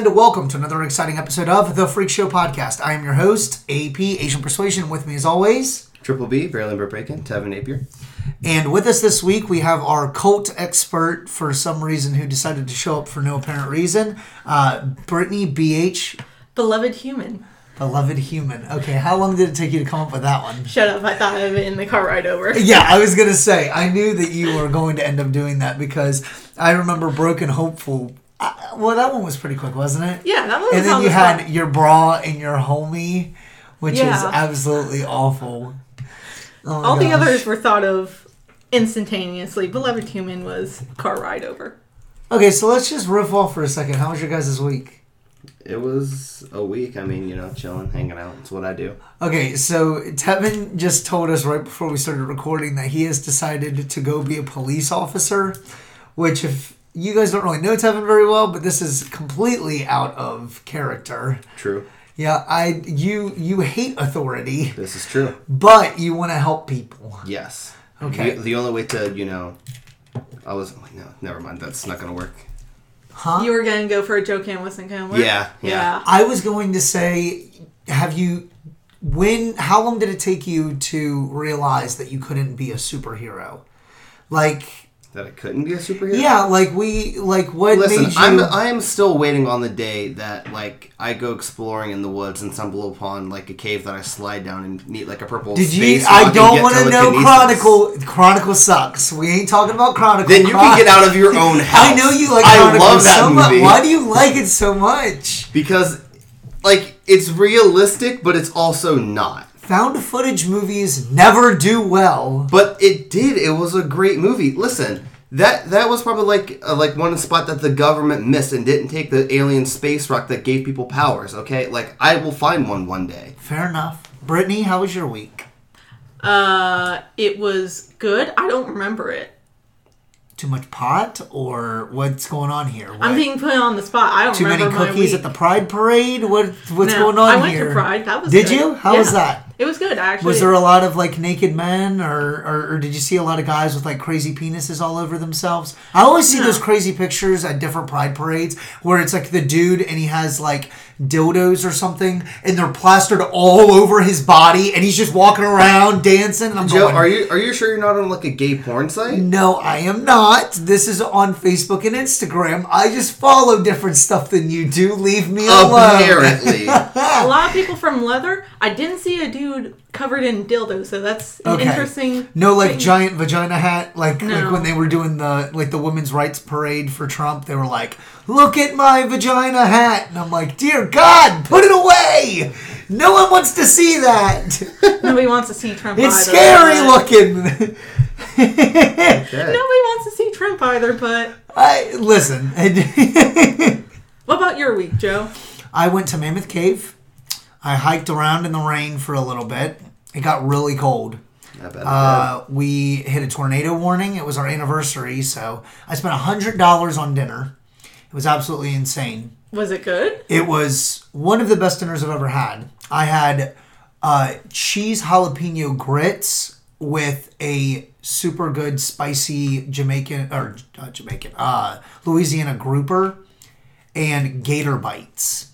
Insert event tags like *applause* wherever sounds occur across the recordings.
Hello and welcome to another exciting episode of the Freak Show podcast. I am your host, AP Asian Persuasion. With me as always, Triple B, Barry Lambert Bacon, Tevin Napier. and with us this week we have our cult expert for some reason who decided to show up for no apparent reason, uh, Brittany BH, Beloved human. beloved human. Okay, how long did it take you to come up with that one? Shut up, I thought of it in the car ride over. *laughs* Yeah, I was gonna say I knew that you were going to end up doing that because I remember Broken Hopeful. Uh, well, that one was pretty quick, wasn't it? Yeah, that one was And then you had spot. your bra and your homie, which is absolutely awful. Oh my All the others were thought of instantaneously. Beloved human was car ride over. Okay, so let's just riff off for a second. How was your guys' this week? It was a week. I mean, you know, chilling, hanging out. It's what I do. Okay, so Tevin just told us right before we started recording that he has decided to go be a police officer, which if you guys don't really know Tevin very well, but this is completely out of character. True. Yeah, I you you hate authority, This is true. but you want to help people. Yes. Okay. The, the only way to, you know, I was like, no, never mind. That's not gonna work. Huh? You were gonna go for a joke and wasn't gonna work. Yeah, yeah. I was going to say, have you when? How long did it take you to realize that you couldn't be a superhero? Like, That I couldn't be a superhero. yeah, like we like what Listen, made you? I'm I am still waiting on the day that like I go exploring in the woods and stumble upon like a cave that I slide down and meet like a purple. did you? I don't want to know. Chronicle. Chronicle sucks. We ain't talking about Chronicle. Then you Chron- can get out of your own house. *laughs* I know you like I Chronicle love that so much. movie. Why do you like it so much? because like it's realistic but it's also not Found footage movies never do well. but it did it was a great movie listen that that was probably like uh, like one spot that the government missed and didn't take the alien space rock that gave people powers okay like i will find one one day Fair enough. Brittany, how was your week? Uh, it was good. I don't remember it. Too much pot, or what's going on here? What? I'm being put on the spot. I don't Too many remember my cookies week. at the Pride Parade. What what's No, going on I went here? to Pride. That was Did good. you? How was that? It was good. I actually. Was there a lot of like naked men, or, or or did you see a lot of guys with like crazy penises all over themselves? I always see No. those crazy pictures at different Pride parades where it's like the dude and he has like dildos or something, and they're plastered all over his body, and he's just walking around dancing. And I'm joe going, are you are you sure you're not on like a gay porn site No, I am not. This is on Facebook and Instagram. I just follow different stuff than you do. Leave me alone. apparently *laughs* a lot of people from leather. I didn't see a dude covered in dildos, so that's an Okay. interesting. No, like thing. giant vagina hat, like like when they were doing the like the women's rights parade for Trump. They were like, "Look at my vagina hat," and I'm like, "Dear God, put it away! No one wants to see that. *laughs* Nobody wants to see Trump. It's either, scary but- looking." Okay. Nobody wants to see Trump either. But I listen. *laughs* what about your week, Joe? I went to Mammoth Cave. I hiked around in the rain for a little bit. It got really cold. I bet it Uh, we hit a tornado warning. It was our anniversary, so I spent hundred dollars on dinner. It was absolutely insane. Was it good? It was one of the best dinners I've ever had. I had uh, cheese jalapeno grits with a super good spicy Jamaican or uh, Jamaican uh, Louisiana grouper and gator bites.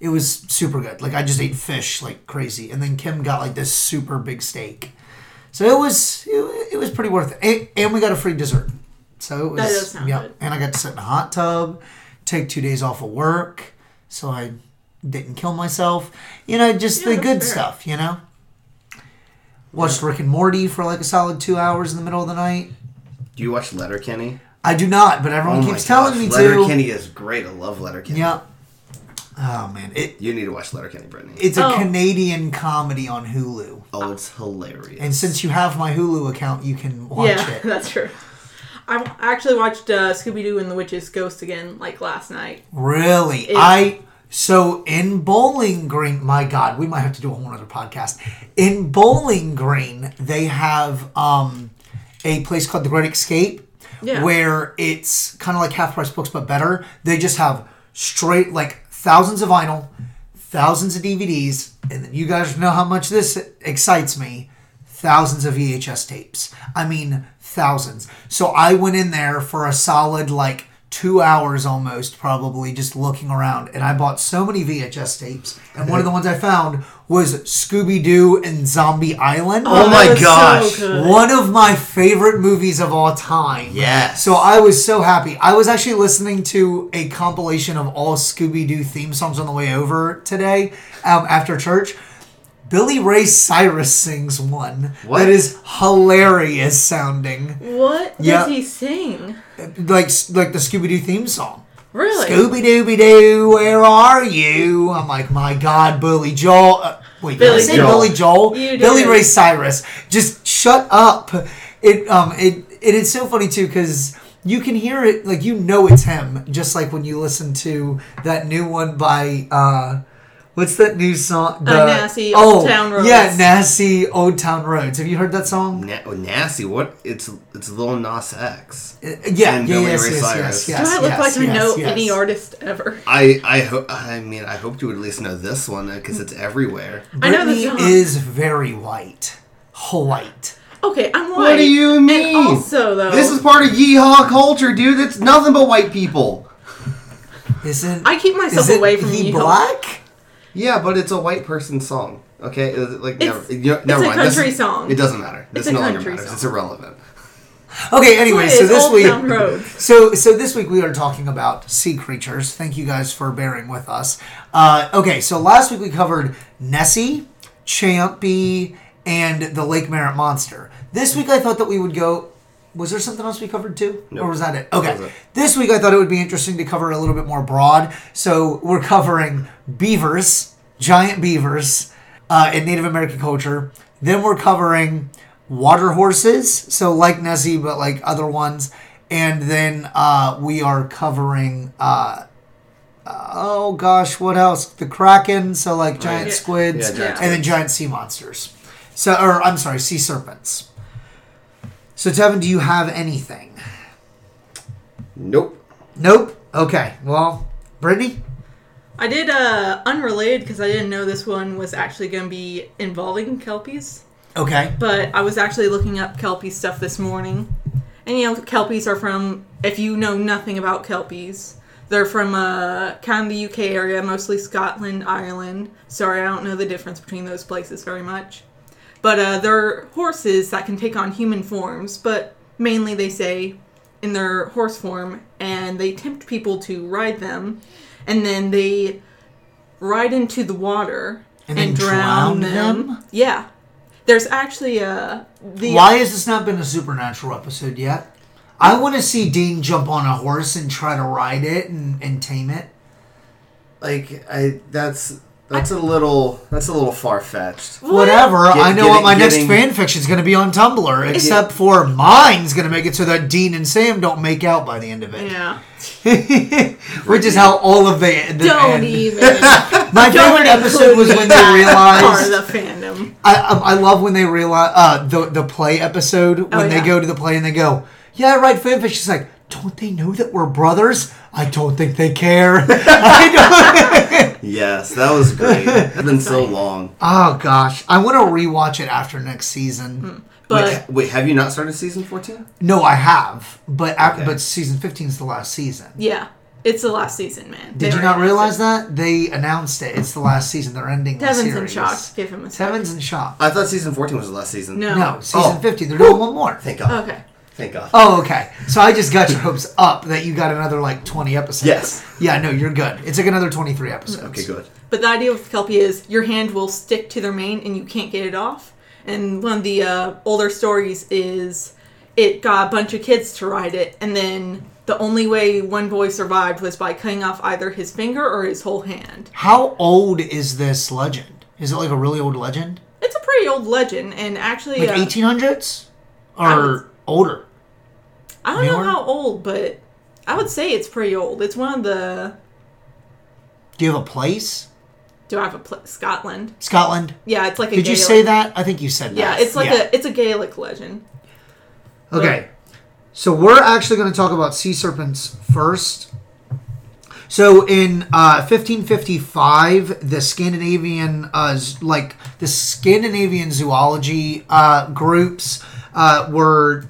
It was super good. Like I just ate fish like crazy, and then Kim got like this super big steak. So it was it, it was pretty worth it, and, and we got a free dessert. So it was That does sound yeah. good. And I got to sit in a hot tub, take two days off of work, so I didn't kill myself. You know, just Yeah, the good fair. stuff. You know. Watched Rick and Morty for like a solid two hours in the middle of the night. do you watch letterkenny I do not, but everyone oh keeps telling gosh, me to. letterkenny is great i love letterkenny Yeah. Oh man, it you need to watch letterkenny brittany it's a Oh. Canadian comedy on Hulu. oh it's hilarious And since you have my Hulu account, you can watch yeah, it. *laughs* that's true. I actually watched uh, Scooby Doo and the Witch's Ghost again, like last night. Really? It- I so in Bowling Green, my God, we might have to do a whole other podcast. In Bowling Green, they have um a place called the Great Escape. Yeah. Where it's kind of like half price books but better. They just have straight like thousands of vinyl, thousands of DVDs, and then you guys know how much this excites me. Thousands of VHS tapes. I mean, thousands. So I went in there for a solid like two hours almost, probably, just looking around. And I bought so many VHS tapes. And one of the ones I found was Scooby Doo and Zombie Island. Oh my that was so gosh. One of my favorite movies of all time. Yes. So I was so happy. I was actually listening to a compilation of all Scooby Doo theme songs on the way over today um, after church. Billy Ray Cyrus sings one What? that is hilarious sounding, What does Yeah. he sing? like like the Scooby Doo theme song. Really? Scooby Dooby Doo, where are you? I'm like, my God, Billy Joel. Uh, wait, did I Billy say Joel. Billy Joel? You did. Billy Ray Cyrus. Just shut up. It um it it is so funny too because you can hear it like you know it's him just like when you listen to that new one by uh what's that new song Uh, Nasty Old Town Roads. yeah Nasty Old Town Roads have you heard that song Na- oh, nasty. What? It's it's Lil Nas X. Uh, yeah And yeah Billy yes Ray yes, Cyrus. yes Do yes I look yes, like I yes, know yes. any artist ever? I I hope. I mean, I hoped you would at least know this one because it's everywhere. I know the Britney song. is very white white Okay, I'm white. What do you mean? And also, though, This is part of yeehaw culture, dude. It's nothing but white people. isn't I keep myself is away from he yeehaw. black Yeah, but it's a white person song. Okay, like It's- never, you know, it's never a mind. This- country song. It doesn't matter. This It's a no longer country matters. song. It's irrelevant. *laughs* Okay, anyway, so this week *laughs* So so this week we are talking about sea creatures. Thank you guys for bearing with us. Uh, okay, so last week we covered Nessie, Champy, and the Lake Merritt monster. This week I thought that we would go was there something else we covered too? Nope. Or was that it? Okay. That it. This week I thought it would be interesting to cover a little bit more broad. So we're covering beavers, giant beavers, uh, in Native American culture. Then we're covering water horses, so like Nessie, but like other ones. And then uh, we are covering, uh, oh gosh, what else? The kraken, so like giant yeah. squids, Yeah, giant and then giant sea monsters. So, or I'm sorry, sea serpents. So, Tevin, do you have anything? Nope. Nope. Okay. Well, Brittany. I did uh unrelated because I didn't know this one was actually going to be involving kelpies. Okay. But I was actually looking up kelpie stuff this morning, and you know kelpies are from. If you know nothing about kelpies, they're from uh kind of the UK area, mostly Scotland, Ireland. Sorry, I don't know the difference between those places very much. But uh, they're horses that can take on human forms, but mainly they say in their horse form, and they tempt people to ride them, and then they ride into the water And and, drown, drown them. them? Yeah, there's actually a the Why has this not been a supernatural episode yet? I want to see Dean jump on a horse and try to ride it and, and tame it. Like I. That's that's a little. That's a little far fetched. Whatever. Get- I know getting- what my getting- next fan fiction is going to be on Tumblr, except for mine's going to make it so that Dean and Sam don't make out by the end of it. yeah. *laughs* Which is how all of the, the Don't end- even. *laughs* My favorite episode was when they Part realized of the fandom. I, I I love when they realize uh, the the play episode when Oh, they go to the play and they go, yeah, I write fanfic. She's like, don't they know that we're brothers? I don't think they care. *laughs* I don't. *laughs* Yes, that was great. It's been so long. oh gosh, I want to rewatch it after next season. Hmm. But wait, wait, have you not started season fourteen? No, I have, but af- Okay. but season fifteen is the last season. yeah, it's the last season, man. Did you not realize that they announced it? It's the last season. They're ending the Kevin's in series. shock. Give him a second. Kevin's in shock. I thought season fourteen was the last season. No. No, season Oh. fifteen. They're doing one more. Thank God. Okay. Thank God. Oh, okay. So I just got your hopes up that you got another like twenty episodes. Yes. Yeah, no, you're good. It's like another twenty-three episodes. Okay, good. But the idea with Kelpie is your hand will stick to their mane and you can't get it off. And one of the uh, older stories is it got a bunch of kids to ride it, and then the only way one boy survived was by cutting off either his finger or his whole hand. How old is this legend? Is it like a really old legend? It's a pretty old legend, and actually, Like uh, eighteen hundreds I or would- older? I don't know how old, but I would say it's pretty old. It's one of the. Do you have a place? Do I have a pl- Scotland? Scotland. Yeah, it's like a. Did you say that? I think you said that. Yeah, it's like a it's a Gaelic legend. Okay. So we're actually going to talk about sea serpents first. So in uh, 1555, the Scandinavian, uh, like the Scandinavian zoology uh, groups, uh, were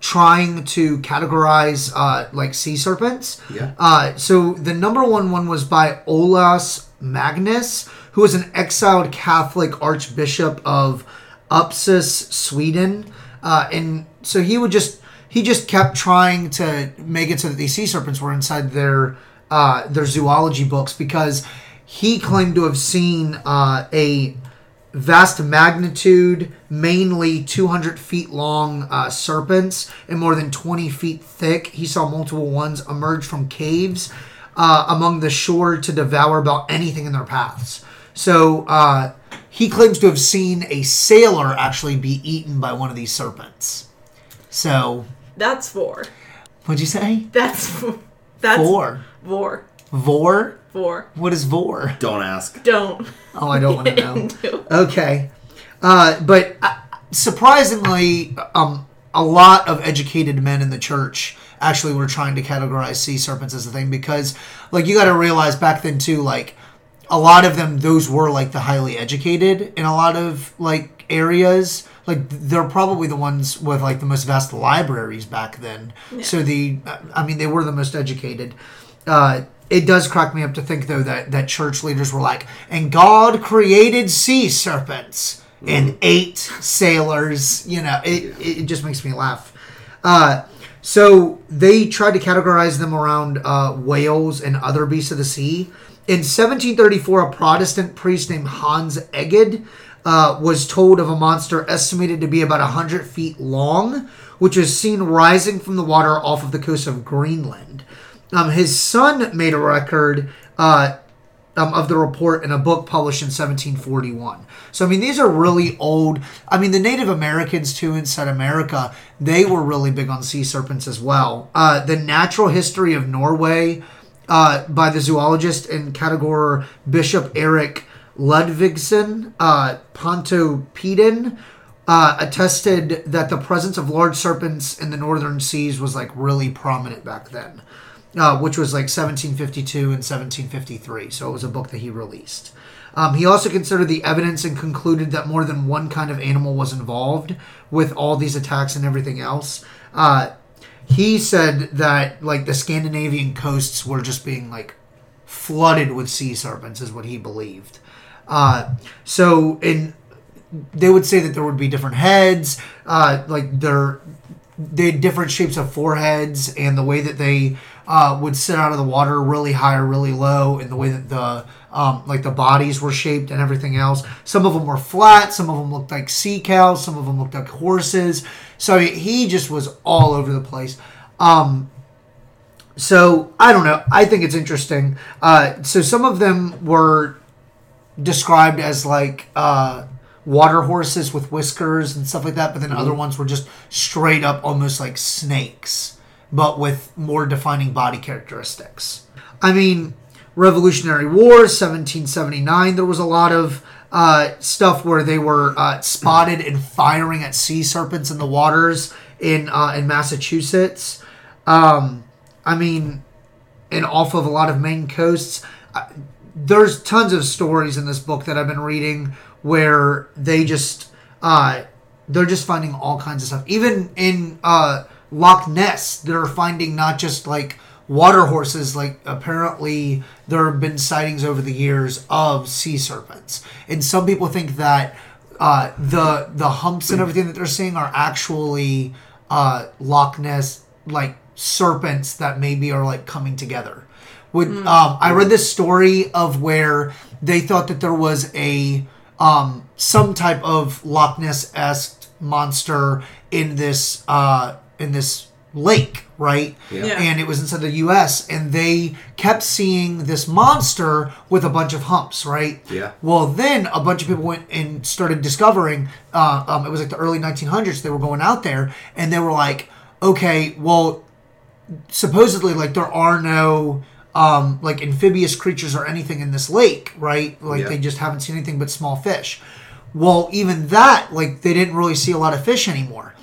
trying to categorize uh, like sea serpents. Yeah. Uh, so the number one one was by Olaus Magnus, who was an exiled Catholic archbishop of Uppsala, Sweden, uh, and so he would just he just kept trying to make it so that these sea serpents were inside their uh, their zoology books because he claimed to have seen uh, a vast magnitude, mainly 200 feet long uh, serpents and more than 20 feet thick. He saw multiple ones emerge from caves uh, among the shore to devour about anything in their paths. So uh, he claims to have seen a sailor actually be eaten by one of these serpents. So, That's four. what'd you say? That's *laughs* that's Vor. vor. Vor? Vor. What is vor? Don't ask. Don't. Oh, I don't want to *laughs* know. Okay. Uh, but uh, surprisingly, um, a lot of educated men in the church actually were trying to categorize sea serpents as a thing because, like, you got to realize back then, too, like, a lot of them, those were, like, the highly educated in a lot of, like, areas. Like, they're probably the ones with, like, the most vast libraries back then. So, the, I mean, they were the most educated. Uh, it does crack me up to think though that that church leaders were like, and God created sea serpents and eight sailors. You know, it it just makes me laugh. Uh, so they tried to categorize them around uh, whales and other beasts of the sea. In 1734, a Protestant priest named Hans Egede uh, was told of a monster estimated to be about 100 feet long, which was seen rising from the water off of the coast of Greenland. Um, his son made a record uh, um, of the report in a book published in 1741. So, I mean, these are really old. I mean, the Native Americans, too, in South America, they were really big on sea serpents as well. Uh, the Natural History of Norway uh, by the zoologist and categorer Bishop Eric Ludvigsen, uh, uh, attested that the presence of large serpents in the northern seas was like really prominent back then, uh, which was like 1752 and 1753. So it was a book that he released. Um, he also considered the evidence and concluded that more than one kind of animal was involved with all these attacks and everything else. Uh, he said that like the Scandinavian coasts were just being like flooded with sea serpents, is what he believed. Uh, so in they would say that there would be different heads, uh, like they're they had different shapes of foreheads, and the way that they uh, would sit out of the water really high or really low, in the way that the um, like the bodies were shaped and everything else. Some of them were flat, some of them looked like sea cows, some of them looked like horses. So he just was all over the place. Um, so I don't know. I think it's interesting. Uh, so some of them were described as like uh, water horses with whiskers and stuff like that, but then other ones were just straight up almost like snakes, but with more defining body characteristics. I mean, Revolutionary War, 1779, there was a lot of uh, stuff where they were uh, spotted and firing at sea serpents in the waters in uh, in Massachusetts. Um, I mean, and off of a lot of Maine coasts. Uh, there's tons of stories in this book that I've been reading where they just uh, they're just finding all kinds of stuff. Even in uh, Loch Ness, they're finding not just like water horses. Like apparently, there have been sightings over the years of sea serpents, and some people think that uh, the the humps and everything that they're seeing are actually uh, Loch Ness like serpents that maybe are like coming together. Would um, I read this story of where they thought that there was a um, some type of Loch Ness esque monster in this uh, in this lake, right? Yeah. Yeah. And it was inside the U.S. and they kept seeing this monster with a bunch of humps, right? Yeah. Well, then a bunch of people went and started discovering. Uh, um, it was like the early 1900s. They were going out there and they were like, okay, well, supposedly like there are no um, like amphibious creatures or anything in this lake, right? Like Yeah. they just haven't seen anything but small fish. Well, even that, like they didn't really see a lot of fish anymore.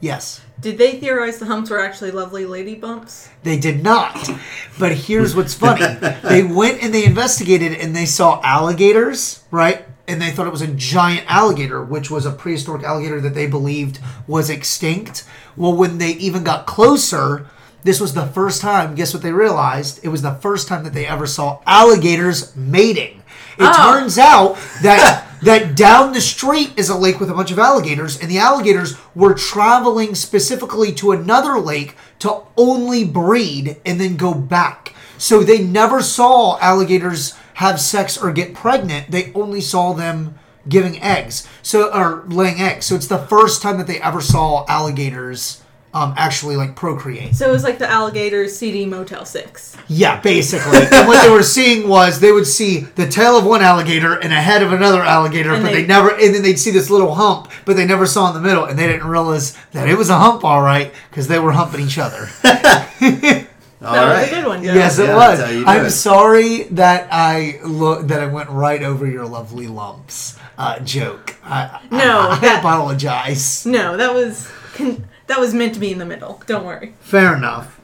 Yes, Did they theorize the humps were actually lovely lady bumps? they did not. But here's what's funny: they went and they investigated and they saw alligators, right? and they thought it was a giant alligator, which was a prehistoric alligator that they believed was extinct. Well, when they even got closer, this was the first time, guess what they realized? It was the first time that they ever saw alligators mating. It Oh. turns out that *laughs* that down the street is a lake with a bunch of alligators, and the alligators were traveling specifically to another lake to only breed and then go back. So they never saw alligators have sex or get pregnant. They only saw them giving eggs. So or laying eggs. So it's the first time that they ever saw alligators um, actually like procreate. So it was like the alligators CD Motel 6. Yeah, basically. and what they were seeing was they would see the tail of one alligator and a head of another alligator, And but they, they- never, and then they'd see this little hump, but they never saw in the middle, and they didn't realize that it was a hump, all right, because they were humping each other. *laughs* All That was a good one, Joe. yes, it Yeah, was. that's how you do I'm it. sorry that I look that I went right over your lovely lumps uh, joke. I, No, I, I that- apologize. No, that was con- that was meant to be in the middle. Don't worry. Fair enough.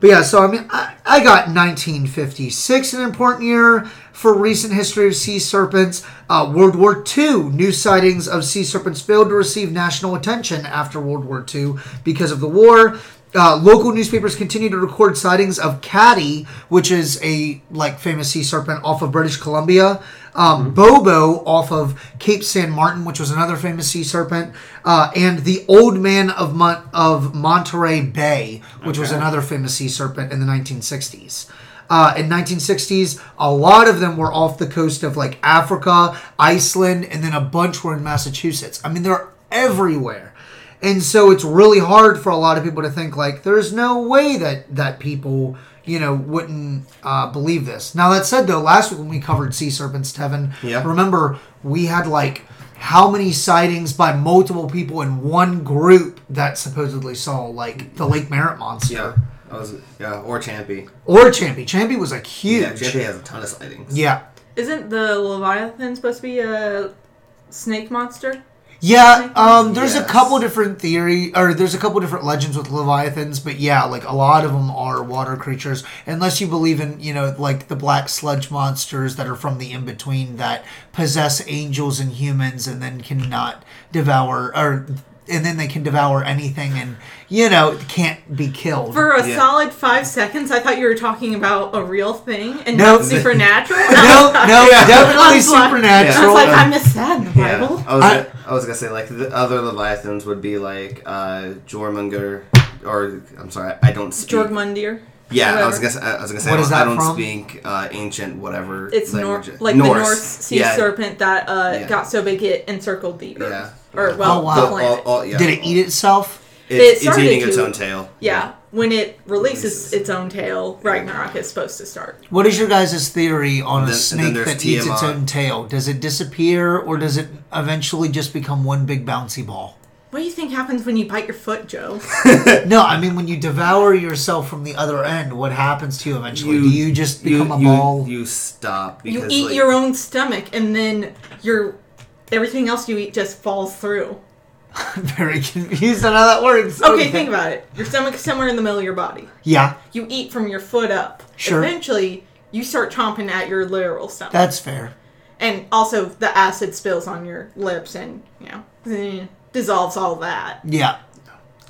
But yeah, so I mean, I, I got 1956, an important year for recent history of sea serpents. Uh, World War II, new sightings of sea serpents failed to receive national attention after World War II because of the war. Uh, local newspapers continue to record sightings of Caddy, which is a like famous sea serpent off of British Columbia. Um, Bobo off of Cape San Martin, which was another famous sea serpent, uh, and the Old Man of Mon- of Monterey Bay, which was another famous sea serpent in the 1960s. Uh, in 1960s, a lot of them were off the coast of like Africa, Iceland, and then a bunch were in Massachusetts. I mean, they're everywhere. And so it's really hard for a lot of people to think like there's no way that that people you know wouldn't uh, believe this. Now that said, though, last week when we covered sea serpents, Tevin, Yeah. remember we had like how many sightings by multiple people in one group that supposedly saw like the Lake Merritt monster Yeah. I was yeah, or Champy. or Champy. Champy was like huge. Yeah, Champy has a ton of sightings. Yeah. Isn't the Leviathan supposed to be a snake monster? Yeah, um, there's a couple different theory, or there's a couple different legends with leviathans, but yeah, like a lot of them are water creatures, unless you believe in, you know, like the black sludge monsters that are from the in between that possess angels and humans, and then cannot devour, or and then they can devour anything, and you know, can't be killed. For a Yeah. solid five seconds, I thought you were talking about a real thing and No. not supernatural. *laughs* no, no, Yeah. definitely I was like- supernatural. I was like, Uh, I missed that in the Yeah, Bible. I was, I- gonna, I was gonna say like the other leviathans would be like uh, Jormungandr, or I'm sorry, I don't speak. Jorgmundir. Yeah, I was gonna say, I was gonna say What I is don't, that I don't from? speak uh, ancient whatever. It's nor- language. like the Norse sea yeah. serpent that uh, Yeah. got so big it encircled the earth. Yeah. Or, well, Oh, wow. the The- all- all- yeah, Did it eat itself? It It's, it's started eating its own tail. yeah. When it releases Releases. its own tail, Ragnarok is supposed to start. What is your guys' theory on And a then- and then snake there's that eats its own tail? Does it disappear or does it eventually just become one big bouncy ball? What do you think happens when you bite your foot, Joe? *laughs* No, I mean when you devour yourself from the other end, what happens to you eventually? Do you just you- become a you, ball? You stop You eat like, your own stomach, and then your everything else you eat just falls through. I'm *laughs* very confused on how that works. Okay, think about it. Your stomach is somewhere in the middle of your body. Yeah, You eat from your foot up. Sure. Eventually, you start chomping at your literal stomach. that's fair. and also, the acid spills on your lips and, you know, eh, dissolves all that. Yeah.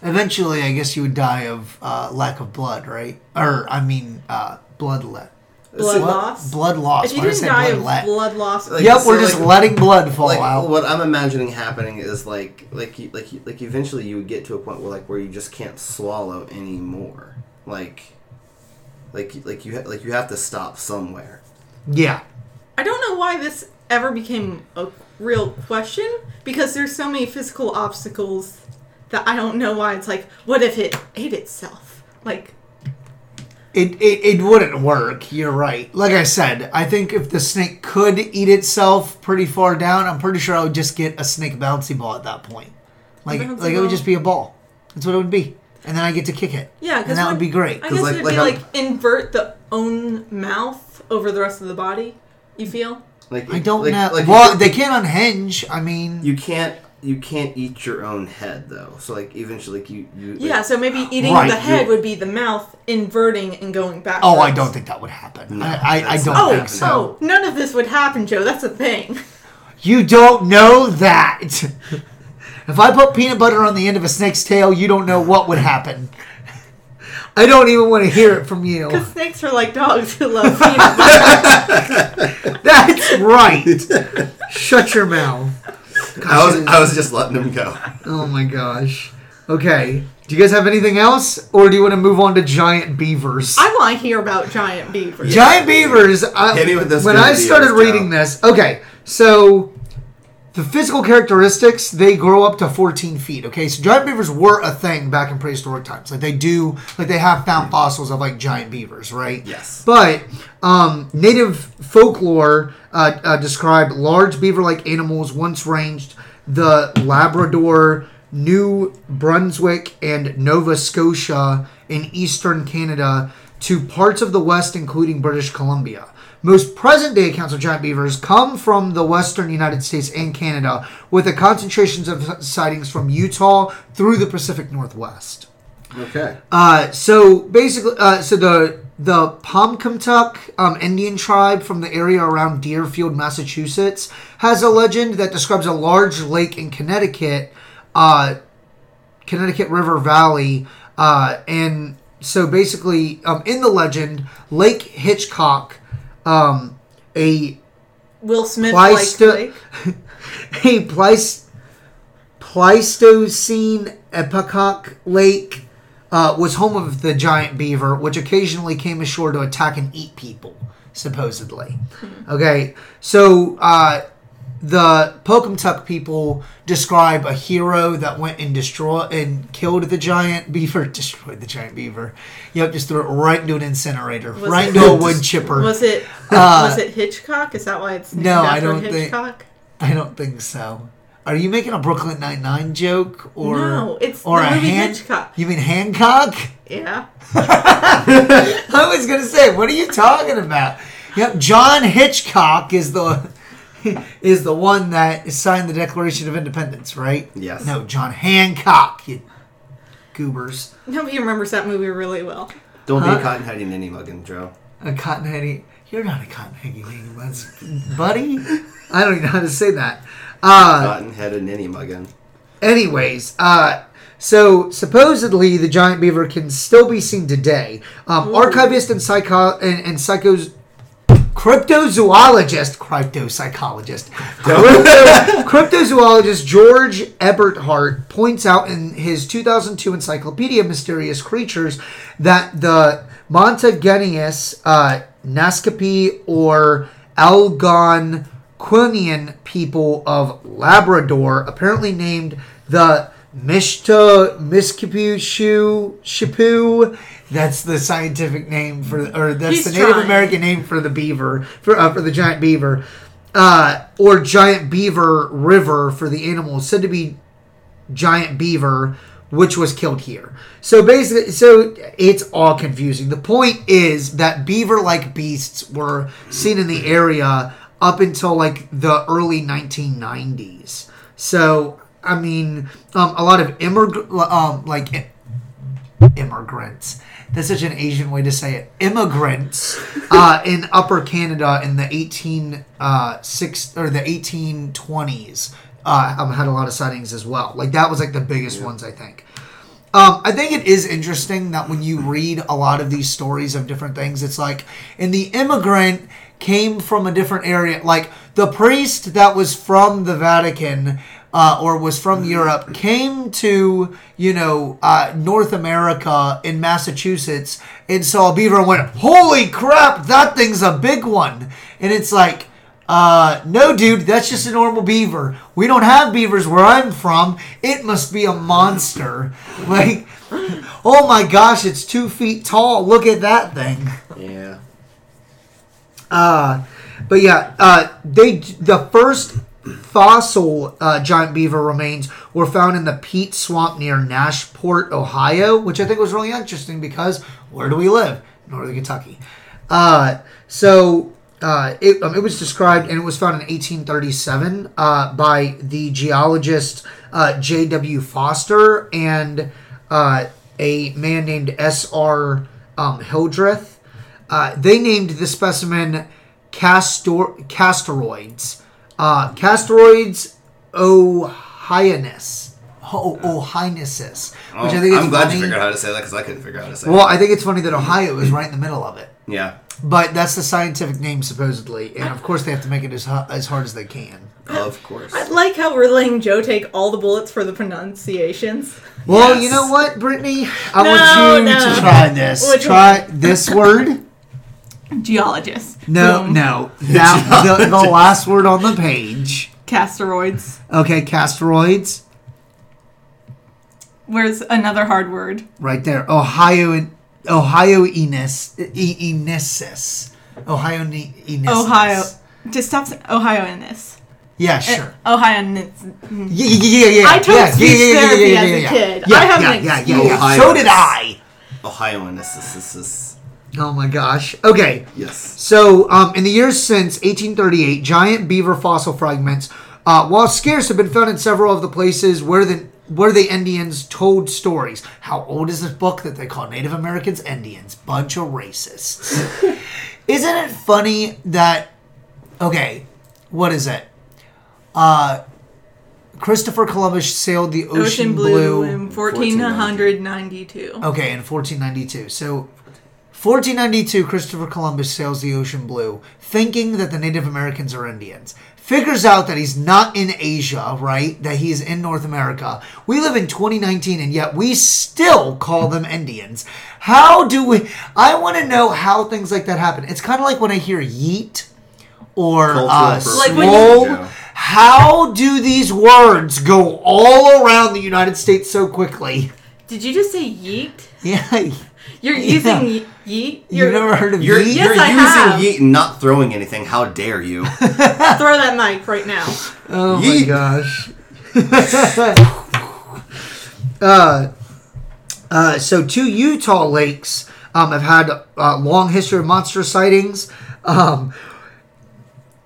Eventually, I guess you would die of uh, lack of blood, right? Or I mean, uh, blood let. Blood What? loss. Blood loss. If you Why did I didn't say die blood of let? blood loss, Like, yep, so, we're just like- letting blood fall like out. what I'm imagining happening is like like you, like you, like eventually you would get to a point where like where you just can't swallow anymore. Like like like you ha- like you have to stop somewhere. Yeah. I don't know why this ever became a real question because there's so many physical obstacles that I don't know why it's like, what if it ate itself? Like, It, it, it wouldn't work. You're right. Like I said, I think if the snake could eat itself pretty far down, I'm pretty sure I would just get a snake bouncy ball at that point. Like bouncy like it would just be a ball. That's what it would be, and then I get to kick it. yeah, and that would be great. I 'Cause, guess like- it'd like be I'm- like invert the own mouth over the rest of the body. You feel? Like I don't like, know. Like well, you, they can't unhinge. I mean, you can't you can't eat your own head though. So like eventually like, you you Yeah, so maybe eating Right, the head you- would be the mouth inverting and going back. oh, I don't think that would happen. No, I, I, I don't not Oh, think so. oh, none of this would happen, Joe. That's a thing. You don't know that. *laughs* if I put peanut butter on the end of a snake's tail, you don't know what would happen. I don't even want to hear it from you. Because Snakes are like dogs who love peanut butter. *laughs* That's right. *laughs* Shut your mouth. I was I was just letting him go. Oh my gosh. Okay. Do you guys have anything else, or do you want to move on to giant beavers? I want to hear about giant beavers. Giant beavers. I, with this when I deals, started Joe. reading this, okay, so the physical characteristics they grow up to 14 feet. Okay, so giant beavers were a thing back in prehistoric times. Like they do, like they have found fossils of like giant beavers, right? Yes. But um, native folklore uh, uh, described large beaver-like animals once ranged the Labrador, New Brunswick, and Nova Scotia in eastern Canada to parts of the West, including British Columbia. Most present day accounts of giant beavers come from the western United States and Canada, with the concentrations of sightings from Utah through the Pacific Northwest. Okay. Uh, so basically, uh, so the the Pomcomtuck um, Indian tribe from the area around Deerfield, Massachusetts, has a legend that describes a large lake in Connecticut, uh, Connecticut River Valley, uh, and so basically, um, in the legend, Lake Hitchcock, um, a Will Smith Pleisto- *laughs* a Pleis- Pleistocene epoch lake uh, was home of the giant beaver, which occasionally came ashore to attack and eat people, supposedly. Okay, so uh, the Pocumtuck people describe a hero that went and destroyed and killed the giant beaver, *laughs* destroyed the giant beaver. Yep, just threw it right into an incinerator, Was right it- into a *laughs* wood chipper. Was it Uh, was it Hitchcock? Is that why it's named No, I don't think- Hitchcock? I don't think so. Are you making a Brooklyn Nine Nine joke or No, it's or a hand? Hitchcock. You mean Hancock? Yeah. *laughs* I was gonna say, what are you talking about? Yep, John Hitchcock is the *laughs* is the one that signed the Declaration of Independence, right? Yes. No, John Hancock. You goobers. Nobody remembers that movie really well. Don't Huh? be a cotton heading ninny mugging, Joe. A cotton heady. You're not a cotton-headed heady buddy. I don't even know how to say that. Uh, Cotton headed ninny mugging. Anyways, uh, so supposedly the giant beaver can still be seen today. Um, archivist and psycho and, and psychos. Cryptozoologist, cryptopsychologist, Crypto, *laughs* cryptozoologist George Eberhart points out in his 2002 encyclopedia of Mysterious Creatures that the Montageneus uh, Naskapi or Algonquinian people of Labrador apparently named the Mishta Miskipu Shu Shipu. That's the scientific name for, or that's He's the Native trying. American name for the beaver, for uh, for the giant beaver, uh, or giant beaver river for the animal said to be giant beaver, which was killed here. So basically, so it's all confusing. The point is that beaver-like beasts were seen in the area up until like the early 1990s. So I mean, um, a lot of immig- um, like immigrants. That's such an Asian way to say it. Immigrants uh, in Upper Canada in the 18 uh, six or the 1820s uh, um, had a lot of sightings as well. Like that was like the biggest ones I think. Um, I think it is interesting that when you read a lot of these stories of different things, it's like, and the immigrant came from a different area. Like the priest that was from the Vatican uh, or was from Europe came to, you know, uh, North America in Massachusetts and saw a beaver and went, Holy crap, that thing's a big one. And it's like, uh, no, dude, that's just a normal beaver. We don't have beavers where I'm from. It must be a monster. *laughs* Like, oh my gosh, it's two feet tall. Look at that thing. Yeah. Uh, but yeah, uh, they the first fossil uh, giant beaver remains were found in the peat swamp near Nashport, Ohio, which I think was really interesting because where do we live? Northern Kentucky. Uh, so uh, it, um, it was described and it was found in 1837 uh, by the geologist uh, J.W. Foster and uh, a man named S.R. Um, Hildreth. They named the specimen castor- castoroids Uh, Castoroids Ohionis. Oh, Ohionesis. Oh, Which I think I'm glad funny. you figured out how to say that because I couldn't figure out how to say Well, I think it's funny that Ohio is right in the middle of it. it. Yeah. But that's the scientific name, supposedly. And of course, they have to make it as, hu- as hard as they can. Of course. I like how we're letting Joe take all the bullets for the pronunciations. Well, Yes. you know what, Brittany? I No, want you no. to try this. Which try this word. *laughs* Geologist. No, Boom. no. That, *laughs* the, the last word on the page. Castoroids. Okay, castoroids. Where's another hard word? Right there. Ohio Ohio Enes e- Enesis. Ohio ne- Enesis. Ohio. Just stop saying Ohio in this. Yeah, uh, sure. Ohio in this. Yeah, yeah, yeah, yeah. I took yeah, speech yeah, yeah, yeah, therapy yeah, as a kid. Yeah, I have yeah, an yeah, yeah, excuse. yeah. So did I. Ohioanus. This, this, this. Oh my gosh. Okay. Yes. So, um, in the years since 1838, giant beaver fossil fragments, uh, while scarce, have been found in several of the places where the where the Indians told stories. How old is this book that they call Native Americans Indians? Bunch of racists. *laughs* Isn't it funny that? Okay, what is it? Uh, Christopher Columbus sailed the ocean, Ocean Blue in 1492. Okay, in 1492. So, 1492, Christopher Columbus sails the ocean blue, thinking that the Native Americans are Indians. Figures out that he's not in Asia, right? That he's in North America. We live in 2019, and yet we still call them Indians. How do we? I want to know how things like that happen. It's kind of like when I hear yeet or Cultural uh, appropriation. Like when swole. you- Yeah. How do these words go all around the United States so quickly? Did you just say yeet? *laughs* Yeah. You're using ye- yeet? You've never heard of You're, yeet? Yes, you're I have. using yeet and not throwing anything. How dare you? *laughs* Throw that mic right now. Oh my gosh. *laughs* uh, uh, so two Utah lakes um, have had a long history of monster sightings. Um,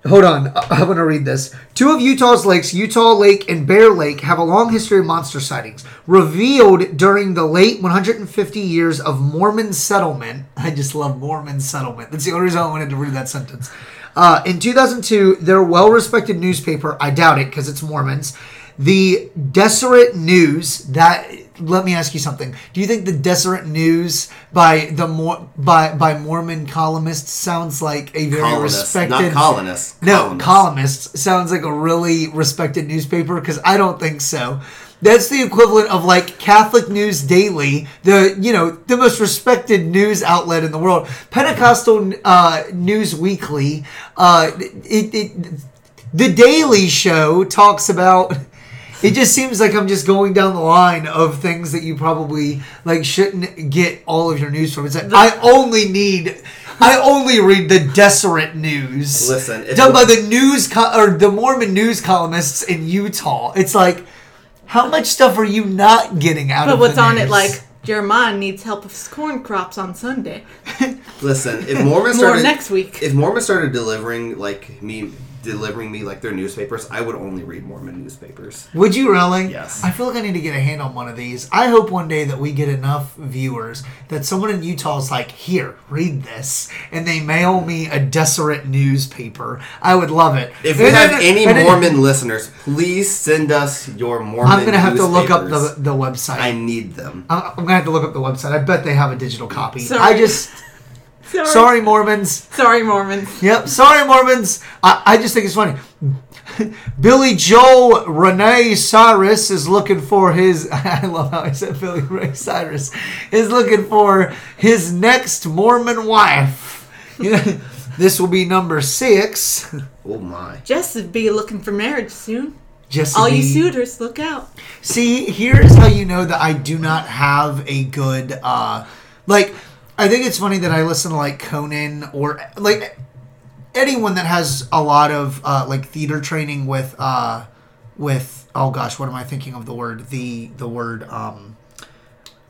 hold on, I- I'm going to read this. Two of Utah's lakes, Utah Lake and Bear Lake, have a long history of monster sightings. Revealed during the late 150 years of Mormon settlement. *laughs* I just love Mormon settlement. That's the only reason I wanted to read that sentence. Uh, in 2002, their well respected newspaper, I doubt it because it's Mormons, the Deseret News, that. Let me ask you something. Do you think the Deseret News by the Mor- by by Mormon columnists sounds like a very Colonists, respected not colonists. no, colonists. columnist sounds like a really respected newspaper because I don't think so. That's the equivalent of like Catholic News Daily, the you know the most respected news outlet in the world. Pentecostal uh, News Weekly, uh, it, it the Daily Show talks about. It just seems like I'm just going down the line of things that you probably like shouldn't get all of your news from. It's like I only need, I only read the Deseret News. Listen, if- done by the news co- or the Mormon news columnists in Utah. It's like, how much stuff are you not getting out of it? But what's the on it like Jeremiah needs help with his corn crops on Sunday. *laughs* *laughs* Listen, if Mormons More next week. if Mormons started delivering like me delivering me like their newspapers, I would only read Mormon newspapers. Would you really? Yes. I feel like I need to get a hand on one of these. I hope one day that we get enough viewers that someone in Utah is like, here, read this, and they mail me a Deseret newspaper. I would love it. If we And have any and then- Mormon listeners, please send us your Mormon. I'm gonna have to look up the the website. I need them. I'm I'm gonna have to look up the website. I bet they have a digital copy. Sorry. I just Sorry. sorry Mormons. Sorry, Mormons. Yep, sorry Mormons. I, I just think it's funny. *laughs* Billy Joel Renee Cyrus is looking for his. *laughs* I love how I said Billy Ray Cyrus is looking for his next Mormon wife. *laughs* this will be number six. Oh my. Jess would be looking for marriage soon. Jesse All you suitors, look out. See, here's how you know that I do not have a good uh like I think it's funny that I listen to like Conan or like anyone that has a lot of uh like theater training with uh with oh gosh, what am I thinking of the word? The the word um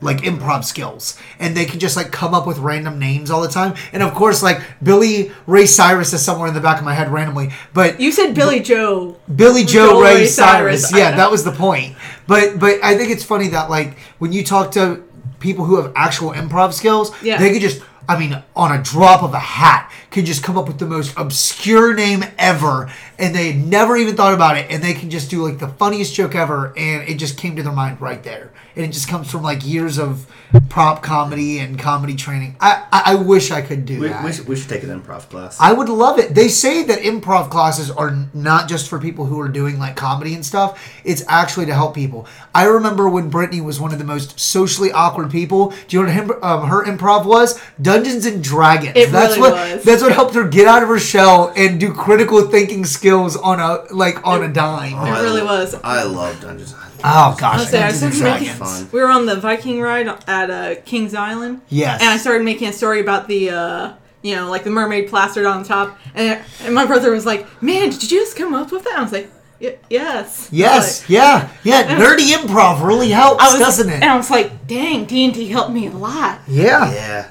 like improv skills and they can just like come up with random names all the time and of course like billy ray cyrus is somewhere in the back of my head randomly but You said Billy Joe. Billy Joe Joel Ray, Ray Cyrus. Cyrus, Yeah, that was the point. But but I think it's funny that like when you talk to people who have actual improv skills, Yeah. they could just I mean, on a drop of a hat, can just come up with the most obscure name ever, and they never even thought about it, and they can just do like the funniest joke ever, and it just came to their mind right there, and it just comes from like years of prop comedy and comedy training. I I, I wish I could do We, that. we, should, we should take an improv class. I would love it. They say that improv classes are not just for people who are doing like comedy and stuff. It's actually to help people. I remember when Brittany was one of the most socially awkward people. Do you know what him, um, her improv was? Dungeons and Dragons. It that's really what was. that's what helped her get out of her shell and do critical thinking skills on a like on a dime. Oh, I really lo- was. I love Dungeons. I Oh gosh, Honestly, I Dungeons and started making, Fun. we were on the Viking ride at uh, Kings Island. Yes. And I started making a story about the, uh, you know, like the mermaid plastered on top. And, and my brother was like, man, did you just come up with that? I was like, "Y- yes. Yes, Like, yeah, yeah. Nerdy improv really helps, I was, doesn't it? And it? I was like, dang, D&D helped me a lot. Yeah. Yeah.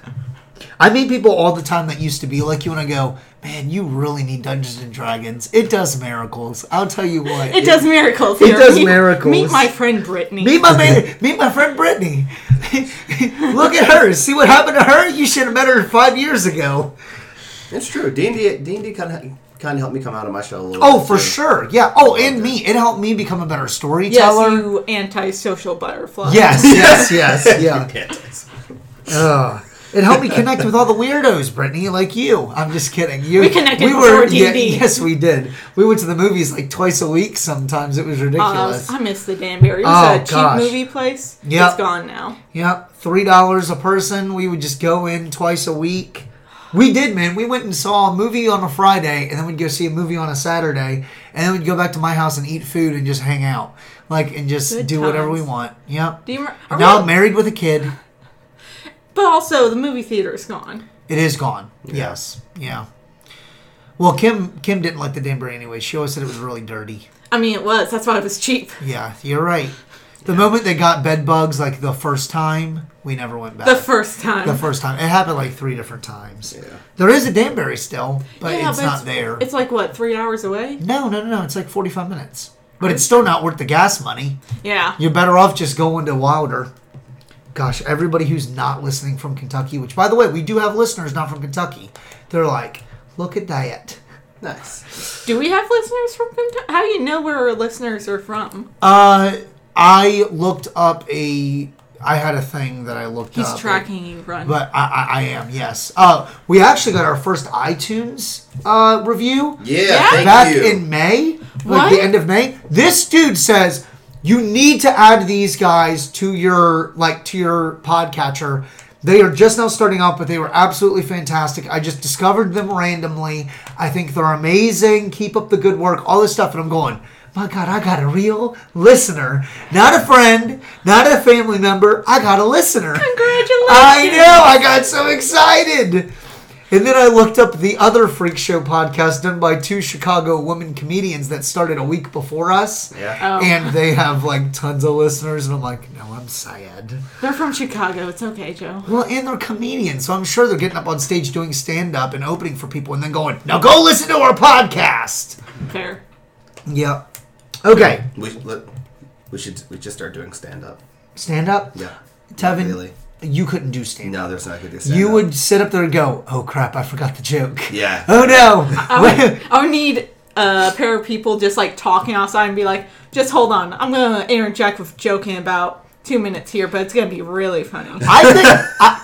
I meet people all the time that used to be like you, and I go, "Man, you really need Dungeons and Dragons. It does miracles. I'll tell you what. It does miracles. It does Meet- miracles. Meet my friend Brittany. Meet my man, *laughs* meet my friend Brittany. *laughs* Look at her. See what happened to her? You should have met her five years ago. It's true. D and D D kind of kind of helped me come out of my shell a little. Oh, bit, for too. sure. Yeah. Oh, and me. It helped me become a better storyteller. yes, storyteller. you antisocial butterfly. Yes, *laughs* yes, yes, yeah. Yes. It helped me connect with all the weirdos, Brittany, like you. I'm just kidding. You, We connected before D&D. yes, we did. We went to the movies like twice a week. Sometimes it was Oh, ridiculous. I miss the Danbarry. It Oh, was a cheap gosh. movie place. Yep. It's gone now. Yep, three dollars a person. We would just go in twice a week. We did, man. We went and saw a movie on a Friday, and then we'd go see a movie on a Saturday, and then we'd go back to my house and eat food and just hang out, like and just Good do whatever we want. Yep. Do you? Now I'm married with a kid. But also, the movie theater is gone. It is gone. Yes. Yeah. Well, Kim Kim didn't like the Danbarry anyway. She always said it was really dirty. I mean, it was. That's why it was cheap. Yeah, you're right. The moment they got bed bugs, like the first time, we never went back. The first time. The first time. It happened like three different times. Yeah. There is a Danbarry still, but Yeah, it's but not there. It's like what, three hours away? no, no, no, no. It's like 45 minutes. But it's still not worth the gas money. Yeah. You're better off just going to Wilder. Gosh, everybody who's not listening from Kentucky, which by the way, we do have listeners not from Kentucky. They're like, look at that. Nice. Do we have listeners from Kentucky? How do you know where our listeners are from? Uh, I looked up a. I had a thing that I looked He's up. tracking you, Run. But I, I, I am, yes. Uh, we actually got our first iTunes uh, review. Yeah. Yeah? Thank back you. in May, like What? the end of May. This dude says you need to add these guys to your like to your podcatcher. They are just now starting out, but they were absolutely fantastic. I just discovered them randomly. I think they're amazing. Keep up the good work, all this stuff, and I'm going. My God, I got a real listener, not a friend, not a family member. I got a listener. Congratulations! I know. I got so excited. And then I looked up the other Freak Show podcast done by two Chicago women comedians that started a week before us. Yeah. Oh. And they have like tons of listeners, and I'm like, no, I'm sad. They're from Chicago. It's okay, Joe. Well, and they're comedians, so I'm sure they're getting up on stage doing stand up and opening for people and then going, now go listen to our podcast. Fair. Yep. Okay. We let, we should we just start doing stand up. Stand up. Yeah. Tevin, Not really. You couldn't do stand up. No, there's not good stand You would sit up there and go, oh crap, I forgot the joke. Yeah. *laughs* Oh no. I would, *laughs* I would need a pair of people just like talking outside and be like, just hold on. I'm going to interject with joking about two minutes here, but it's going to be really funny. *laughs* I think I,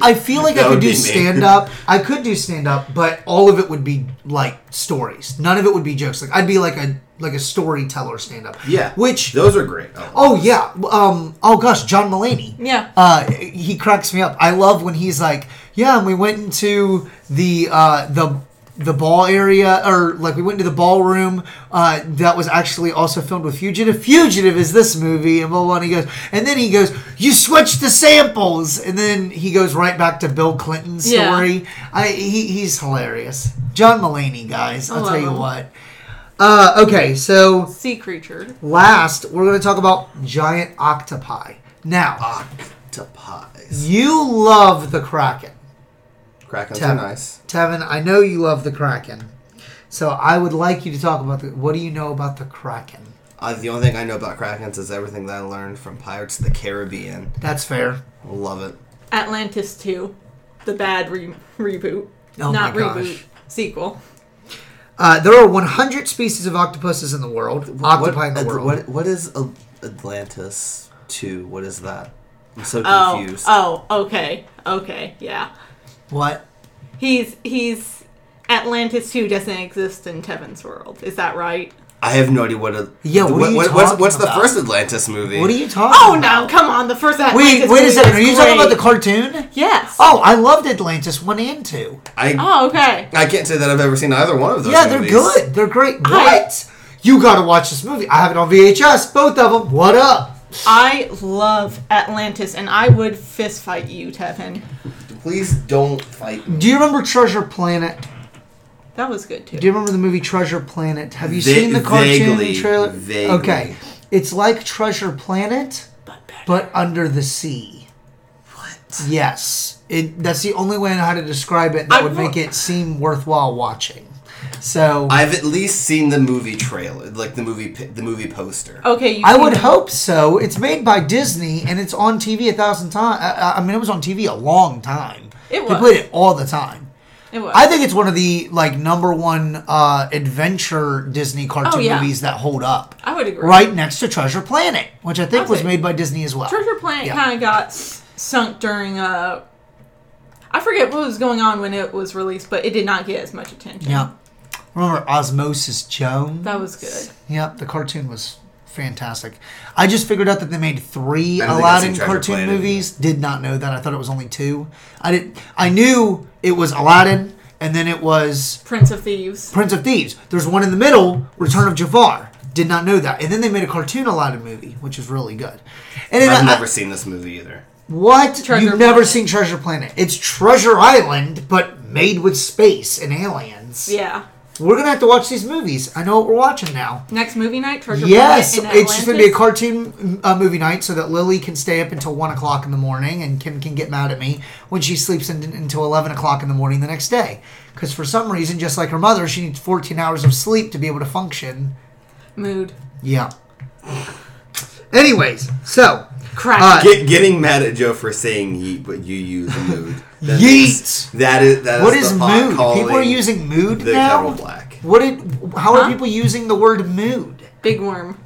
I feel like That I could do be stand up. I could do stand up, but all of it would be like stories. None of it would be jokes. Like I'd be like a like a storyteller stand up. Yeah. Which those are great. Oh, oh yeah. Um oh gosh, John Mulaney. Yeah. Uh he cracks me up. I love when he's like, "Yeah, and we went into the uh the the ball area or like we went into the ballroom uh, that was actually also filmed with Fugitive. Fugitive is this movie, and blah, blah, blah. And he goes, and then he goes, "You switched the samples," and then he goes right back to Bill Clinton's Yeah. story. I he, he's hilarious. John Mulaney, guys. I'll I tell you what. Uh, okay, so Sea creature. last we're going to talk about giant octopi. Now, octopies. you love the Kraken. Krakens Tevin. are nice. Tevin, I know you love the Kraken. So I would like you to talk about the. What do you know about the Kraken? Uh, the only thing I know about Krakens is everything that I learned from Pirates of the Caribbean. That's fair. Love it. Atlantis 2. the bad re- reboot, Oh not my gosh. reboot sequel. Uh, there are 100 species of octopuses in the world, occupying the Ad- world. What, what is Al- Atlantis 2? What is that? I'm so Oh, confused. oh, okay, okay, yeah. What? He's he's Atlantis two doesn't exist in Tevin's world. Is that right? I have no idea what. A, Yeah, what are you what's, what's the about? first Atlantis movie? What are you talking Oh about? no! Come on, the first Atlantis. Wait, wait a second. was Are you talking about the cartoon? Yes. Oh, I loved Atlantis 1 and 2. I Oh, okay. I can't say that I've ever seen either one of those. Yeah, they're movies. good. They're great. I- What? You gotta watch this movie. I have it on VHS, both of them. What up? I love Atlantis, and I would fist fight you, Tevin. Please don't fight me. Do you remember Treasure Planet? That was good too. Do you remember the movie Treasure Planet? Have you Va- seen the cartoon vaguely, trailer? vaguely. Okay. It's like Treasure Planet, But better. but under the sea. What? Yes. It, that's the only way I know how to describe it that I would wa- make it seem worthwhile watching. So I've at least seen the movie trailer, like the movie, the movie poster. Okay, you I would the- hope so. It's made by Disney and it's on TV a thousand times. I, I mean, it was on TV a long time. It was. They was. played it all the time. It was. I think it's one of the like number one uh, adventure Disney cartoon Oh, yeah. movies that hold up. I would agree. Right next to Treasure Planet, which I think I'll was say- made by Disney as well. Treasure Planet Yeah. kind of got s- sunk during uh I forget what was going on when it was released, but it did not get as much attention. Yeah. Remember Osmosis Jones? That was good. Yep, the cartoon was fantastic. I just figured out that they made three I don't think I've Aladdin Treasure cartoon Planet. movies. Did not know that. I thought it was only two. I did. I knew it was Aladdin, and then it was Prince of Thieves. Prince of Thieves. There's one in the middle, Return of Jafar. Did not know that. And then they made a cartoon Aladdin movie, which is really good. And then I've I- never seen this movie either. what? Treasure You've never Planet. seen Treasure Planet? It's Treasure Island, but made with space and aliens. Yeah. We're gonna have to watch these movies. I know what we're watching now. Next movie night, Treasure Yes, Planet. in it's just gonna be a Atlantis. cartoon uh, movie night, so that Lily can stay up until one o'clock in the morning, and Kim can get mad at me when she sleeps in, until eleven o'clock in the morning the next day. Because for some reason, just like her mother, she needs fourteen hours of sleep to be able to function. Mood. Yeah. Anyways, so Crack. Uh, Get, getting mad at Joe for saying yeet, but you use mood. That Yeet! makes- That is that what is is the mood? calling People are using mood the now. kettle black. What did? How are people using the word mood? Big worm.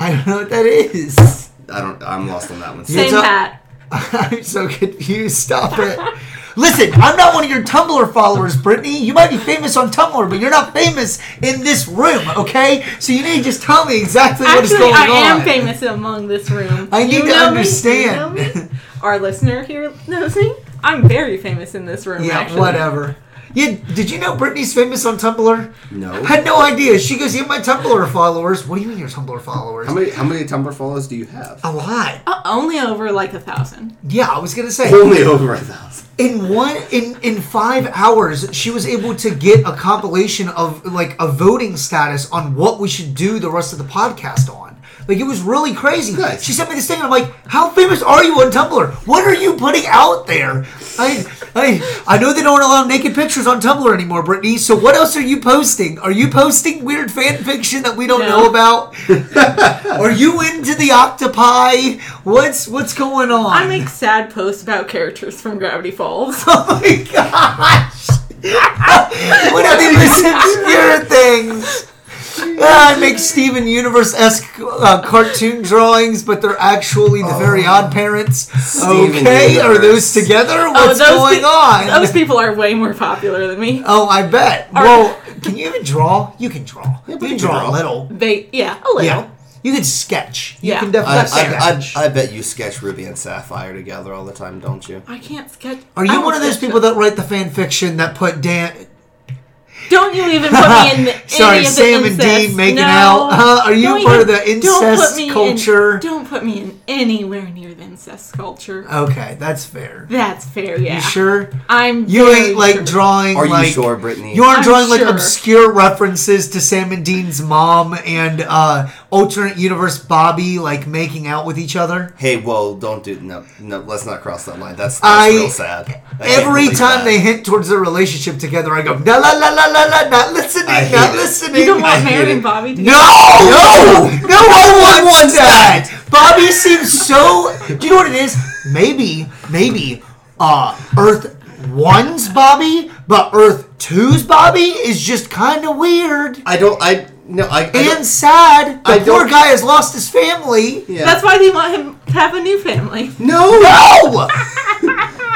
I don't know what that is. I don't. I'm lost on that one. Same a- hat. *laughs* I'm so confused. Stop it. Listen, I'm not one of your Tumblr followers, Brittany. You might be famous on Tumblr, but you're not famous in this room, okay? So you need to just tell me exactly what is going I on. I am famous among this room. I need You to know me? understand. You know me? Our listener here knows me. I'm very famous in this room. Yeah, actually. whatever. Yeah, did you know Brittany's famous on Tumblr? No. I Had no idea. She goes, "You have my Tumblr followers." What do you mean your Tumblr followers? How many how many Tumblr followers do you have? A lot. Uh, only over like a thousand. Yeah, I was gonna say. Only over a thousand. in one in in five hours she was able to get a compilation of like a voting status on what we should do the rest of the podcast on like it was really crazy Nice. she sent me this thing and i'm like how famous are you on tumblr what are you putting out there i i i know they don't allow naked pictures on tumblr anymore brittany so what else are you posting are you posting weird fan fiction that we don't No. know about *laughs* are you into the octopi what's what's going on I make sad posts about characters from Gravity Falls. *laughs* Oh my gosh! *laughs* what are these obscure things? Ah, I make Steven Universe esque uh, cartoon drawings, but they're actually the very odd parents. Steven okay, are those together? What's those going pe- on? Those people are way more popular than me. oh, I bet. Are- well, can you even draw? You can draw. you can can draw, draw. a little. They, yeah, a little. Yeah. You can sketch. You Yeah. can I, definitely I, I, sketch. I bet you sketch Ruby and Sapphire together all the time, don't you? I can't sketch. are I you don't one of those sketch people them. that write the fan fiction that put Dan? Don't you even put me in *laughs* any Sorry, of the Sam and. Dean making no. out. Huh? Are you Don't part of even- the don't put incest in- culture? don't put me in anywhere near the incest culture. Okay, that's fair. That's fair, yeah. You sure? I'm You very ain't like sure. drawing Are you sure, Brittany? you aren't I'm drawing like obscure references to Sam and Dean's mom and uh alternate universe Bobby like making out with each other. Hey, well, don't do no, no. Let's not cross that line. That's, that's I- real sad. I Every time that. they hint towards their relationship together, I go la la la la la la, not listening, not it. listening. You don't want hate Mary and Bobby to No, no, no one wants that. Bobby seems so. Do you know what it is? Maybe, maybe, uh, Earth. One's Bobby, but Earth Two's Bobby is just kind of weird I don't. I no. I. I and sad. The I poor don't- guy has lost his family. yeah. That's why they want him to have a new family. no. No! *laughs*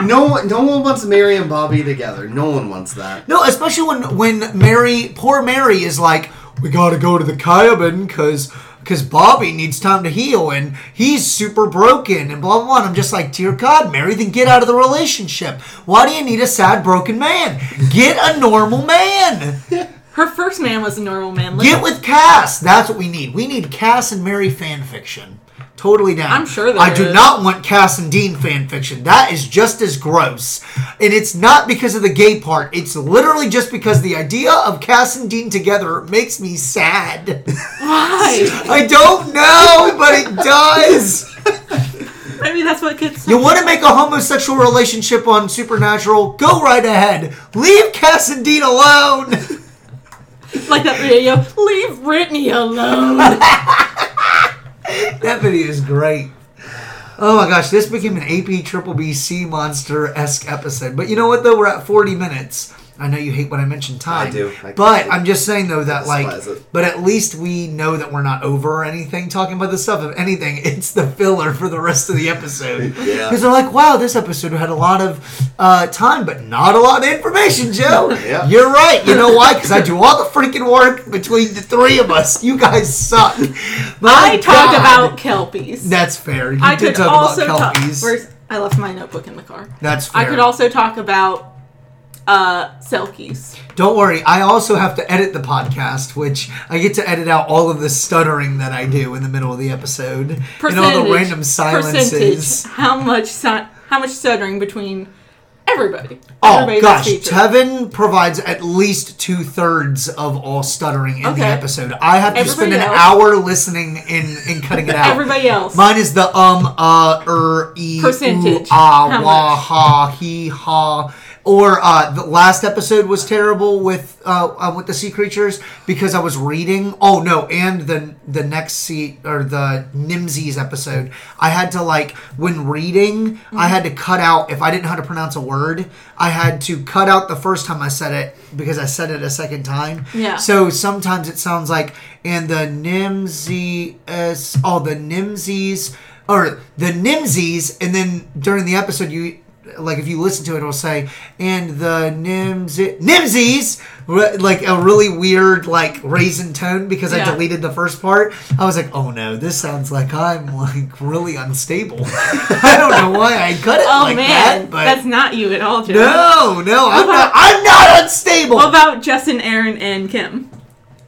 No one. No one wants Mary and Bobby together. No one wants that. No, especially when when Mary, poor Mary, is like, we gotta go to the cabin because because Bobby needs time to heal and he's super broken and blah blah blah. And I'm just like, dear God, Mary, then get out of the relationship. Why do you need a sad broken man? Get a normal man. *laughs* Her first man was a normal man. Get with Cass. That's what we need. We need Cass and Mary fan fiction. Totally down. I'm sure I do is. not want Cass and Dean fan fiction. That is just as gross. And it's not because of the gay part. It's literally just because the idea of Cass and Dean together makes me sad. Why? I don't know, but it does. I mean, that's what kids. Say. You want to make a homosexual relationship on Supernatural? Go right ahead. Leave Cass and Dean alone. like that video. Leave Brittany alone. *laughs* That video is great. Oh my gosh, this became an AP Triple B C Monster esque episode. But you know what though? We're at 40 minutes. I know you hate when I mention time. I do. I but. I'm just saying though that like it. but at least we know that we're not over or anything talking about this stuff. If anything, *laughs* it's the filler for the rest of the episode. *laughs* Yeah. Because they're like, wow, this episode had a lot of uh, time, but not a lot of information, Joe. *laughs* Yeah. You're right. You know why? Because I do all the freaking work between the three of us. You guys suck. My I talk God. about kelpies. That's fair. You I did could talk also about talk. kelpies. Where's, I left my notebook in the car. That's fair. I could also talk about uh selkies. Don't worry. I also have to edit the podcast, which I get to edit out all of the stuttering that I do in the middle of the episode and all the random silences. Percentage. How much si- how much stuttering between everybody? everybody Oh Everybody gosh, that's featured. Tevin provides at least two thirds of all stuttering in the episode. I have to spend an else? hour listening and, and cutting it out. Everybody else. Mine is the um, uh, er, e, Percentage. ooh, ah, How wah, much? ha, he, ha. Or uh, the last episode was terrible with uh, uh, with the sea creatures because I was reading. Oh no, and the the next sea or the Nimsies episode, I had to like when reading, I had to cut out if I didn't know how to pronounce a word, I had to cut out the first time I said it because I said it a second time. Yeah. So sometimes it sounds like and the Nimsies, oh the Nimsies or the Nimsies, and then during the episode you like if you listen to it, it'll say and the Nimsi Nimsies, like a really weird like raisin tone because I deleted the first part. I was like, oh no, this sounds like I'm like really unstable. *laughs* I don't know why I cut it Oh like man, that, but that's not you at all, Joe. no, no, I'm about- not. I'm not unstable. What about Justin, Aaron, and Kim?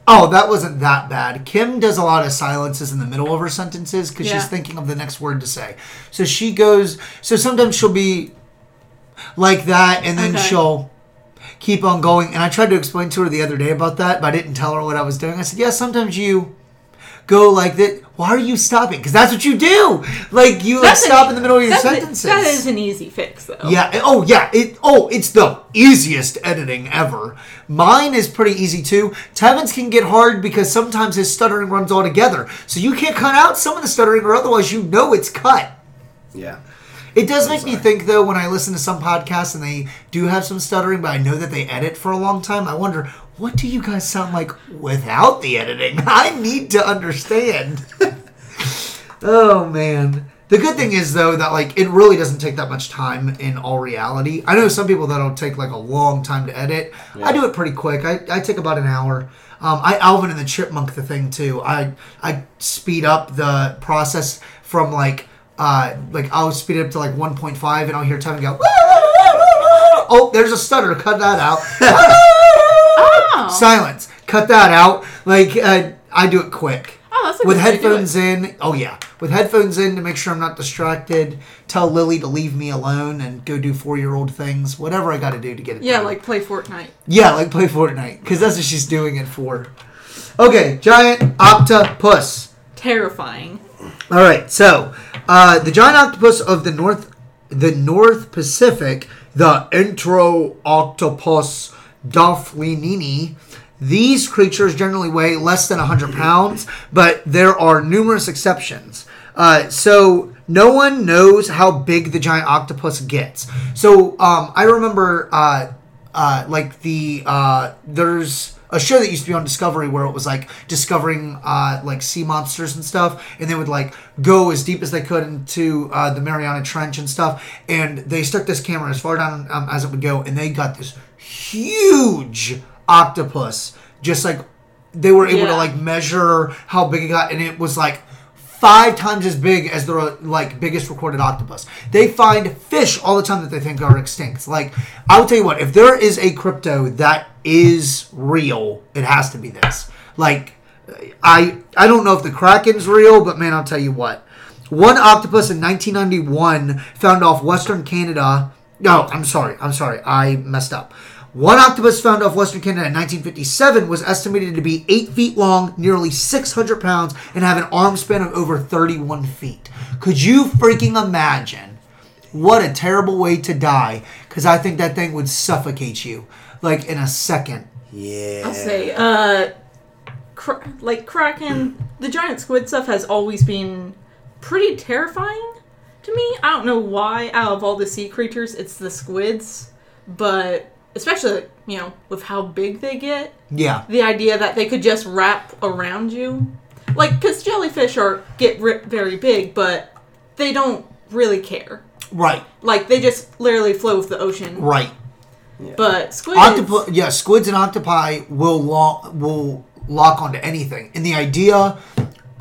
Oh, that wasn't that bad. Kim does a lot of silences in the middle of her sentences because Yeah. she's thinking of the next word to say. So she goes. So sometimes she'll be like that, and then Okay. she'll keep on going. And I tried to explain to her the other day about that, but I didn't tell her what I was doing. I said, "Yeah, sometimes you go like that. Why are you stopping? Because that's what you do. Like you like That's an- stop in the middle of your that's a- sentences. that is an easy fix, though. Yeah. Oh, yeah. It. Oh, it's the easiest editing ever. Mine is pretty easy too. Tevin's can get hard because sometimes his stuttering runs all together. So you can't cut out some of the stuttering, or otherwise you know it's cut. Yeah. It does make me think though when I listen to some podcasts and they do have some stuttering, but I know that they edit for a long time. I wonder what do you guys sound like without the editing? *laughs* I need to understand. *laughs* oh man. The good thing is though that like it really doesn't take that much time in all reality. I know some people that'll take like a long time to edit. I do it pretty quick. I, I take about an hour. Um, I Alvin and the Chipmunk the thing too. I I speed up the process from like uh like I'll speed it up to like 1.5 and I'll hear Tevin go. Oh, there's a stutter. Cut that out. Silence. Cut that out. Like uh, I do it quick oh with headphones in. Oh yeah, with headphones in to make sure I'm not distracted. Tell Lily to leave me alone and go do four year old things. Whatever I got to do to get it. Yeah, done. like play Fortnite. yeah, like play Fortnite because that's what she's doing it for. Okay, giant octopus. Terrifying. All right, so uh, the giant octopus of the North, the North Pacific, the Entro octopus doflinini. These creatures generally weigh less than 100 pounds, but there are numerous exceptions. Uh, so no one knows how big the giant octopus gets. So um, I remember, uh, uh, like the uh, there's a show that used to be on Discovery where it was like discovering uh, like sea monsters and stuff, and they would like go as deep as they could into uh, the Mariana Trench and stuff, and they stuck this camera as far down um, as it would go, and they got this huge octopus, just like they were able to like measure how big it got, and it was like five times as big as the like biggest recorded octopus. They find fish all the time that they think are extinct. Like I will tell you what, if there is a crypto that is real, it has to be this. Like I I don't know if the kraken's real, but man, I'll tell you what. One octopus in 1991 found off Western Canada. No, I'm sorry. I'm sorry. I messed up. One octopus found off Western Canada in 1957 was estimated to be 8 feet long, nearly 600 pounds, and have an arm span of over 31 feet. Could you freaking imagine what a terrible way to die? Because I think that thing would suffocate you, like in a second. Yeah. I'll say, uh, cra- like Kraken, the giant squid stuff has always been pretty terrifying to me. I don't know why, out of all the sea creatures, it's the squids, but especially, you know, with how big they get, Yeah. the idea that they could just wrap around you. Like, because jellyfish are get ri- very big, but they don't really care. Right. Like, they just literally flow with the ocean. Right. But squids. Octopi, yeah, squids and octopi will lock will lock onto anything. And the idea,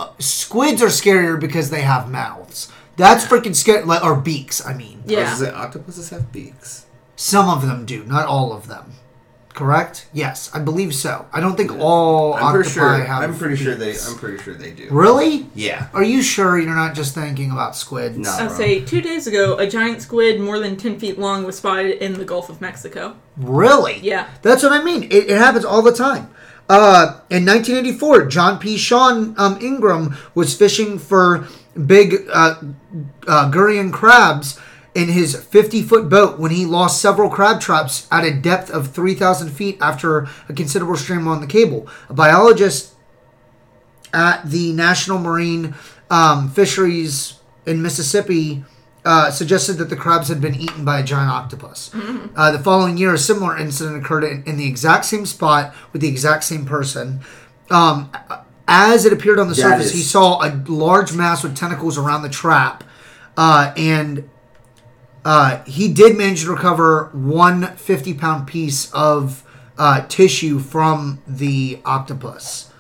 uh, squids are scarier because they have mouths. That's freaking scary, like or beaks. I mean, I was Yeah. say, octopuses have beaks. Some of them do, not all of them. Correct? Yes, I believe so. I don't think all I'm octopi pretty sure. have. I'm pretty sure they. I'm pretty sure they do. Really? Yeah. Are you sure you're not just thinking about squid? No. I'll say two days ago, a giant squid more than 10 feet long was spotted in the Gulf of Mexico. Really? Yeah. That's what I mean. It, it happens all the time. Uh, in 1984, John P. Sean um, Ingram was fishing for big uh, uh, Geryon crabs in his 50 foot boat when he lost several crab traps at a depth of 3,000 feet after a considerable stream on the cable. A biologist at the National Marine um, Fisheries in Mississippi uh, suggested that the crabs had been eaten by a giant octopus. *laughs* Uh, the following year, a similar incident occurred in, in the exact same spot with the exact same person. Um, as it appeared on the That surface, is- he saw a large mass with tentacles around the trap, uh, and uh, he did manage to recover one 50 pound piece of uh, tissue from the octopus.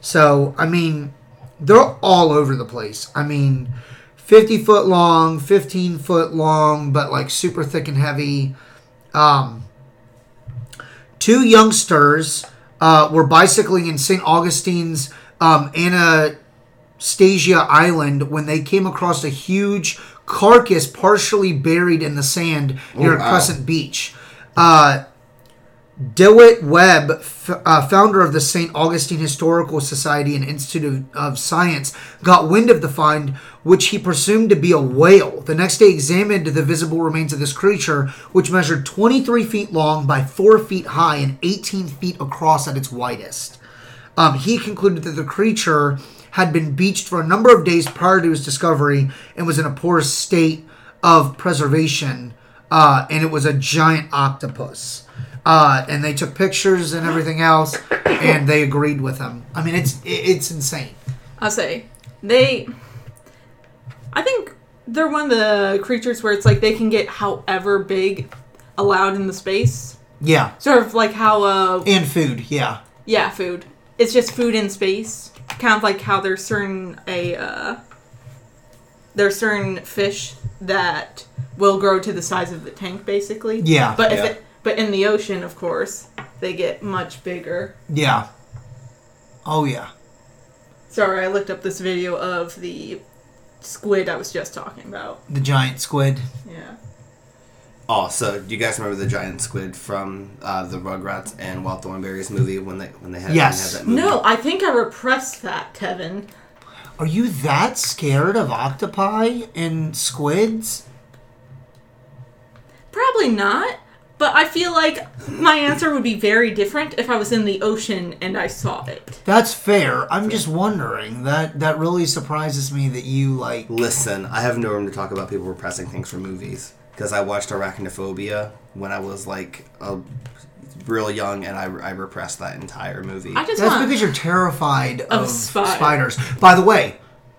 So, I mean, they're all over the place. I mean, 50 foot long, 15 foot long, but like super thick and heavy. Um, two youngsters uh, were bicycling in St. Augustine's um, Anastasia Island when they came across a huge carcass partially buried in the sand near Oh, wow. Crescent Beach. Uh, DeWitt Webb, f- uh, founder of the St. Augustine Historical Society and Institute of, Science, got wind of the find, which he presumed to be a whale. The next day, examined the visible remains of this creature, which measured 23 feet long by 4 feet high and 18 feet across at its widest. Um, he concluded that the creature had been beached for a number of days prior to his discovery and was in a poor state of preservation, uh, and it was a giant octopus. Uh, and they took pictures and everything else, and they agreed with him. I mean, it's it's insane. I'll say, they. I think they're one of the creatures where it's like they can get however big allowed in the space. Yeah, Sort of like how, uh, and food. Yeah, yeah, food. It's just food in space. Kind of like how there's certain a uh, there's certain fish that will grow to the size of the tank, basically. Yeah. But if Yeah. it, but in the ocean, of course, they get much bigger. yeah. Oh yeah. Sorry, I looked up this video of the squid I was just talking about. The giant squid. Yeah. Oh, so do you guys remember the giant squid from uh, the Rugrats and Wild Thornberrys movie when they when they had, Yes. when they had that movie? No, I think I repressed that, Kevin. Are you that scared of octopi and squids? Probably not, But I feel like my answer would be very different if I was in the ocean and I saw it. That's fair. I'm just wondering that that really surprises me that you like. Listen, I have no room to talk about people repressing things from movies because I watched Arachnophobia when I was like a real young, and I, I repressed that entire movie. I just That's want because you're terrified of, spiders. spiders. By the way,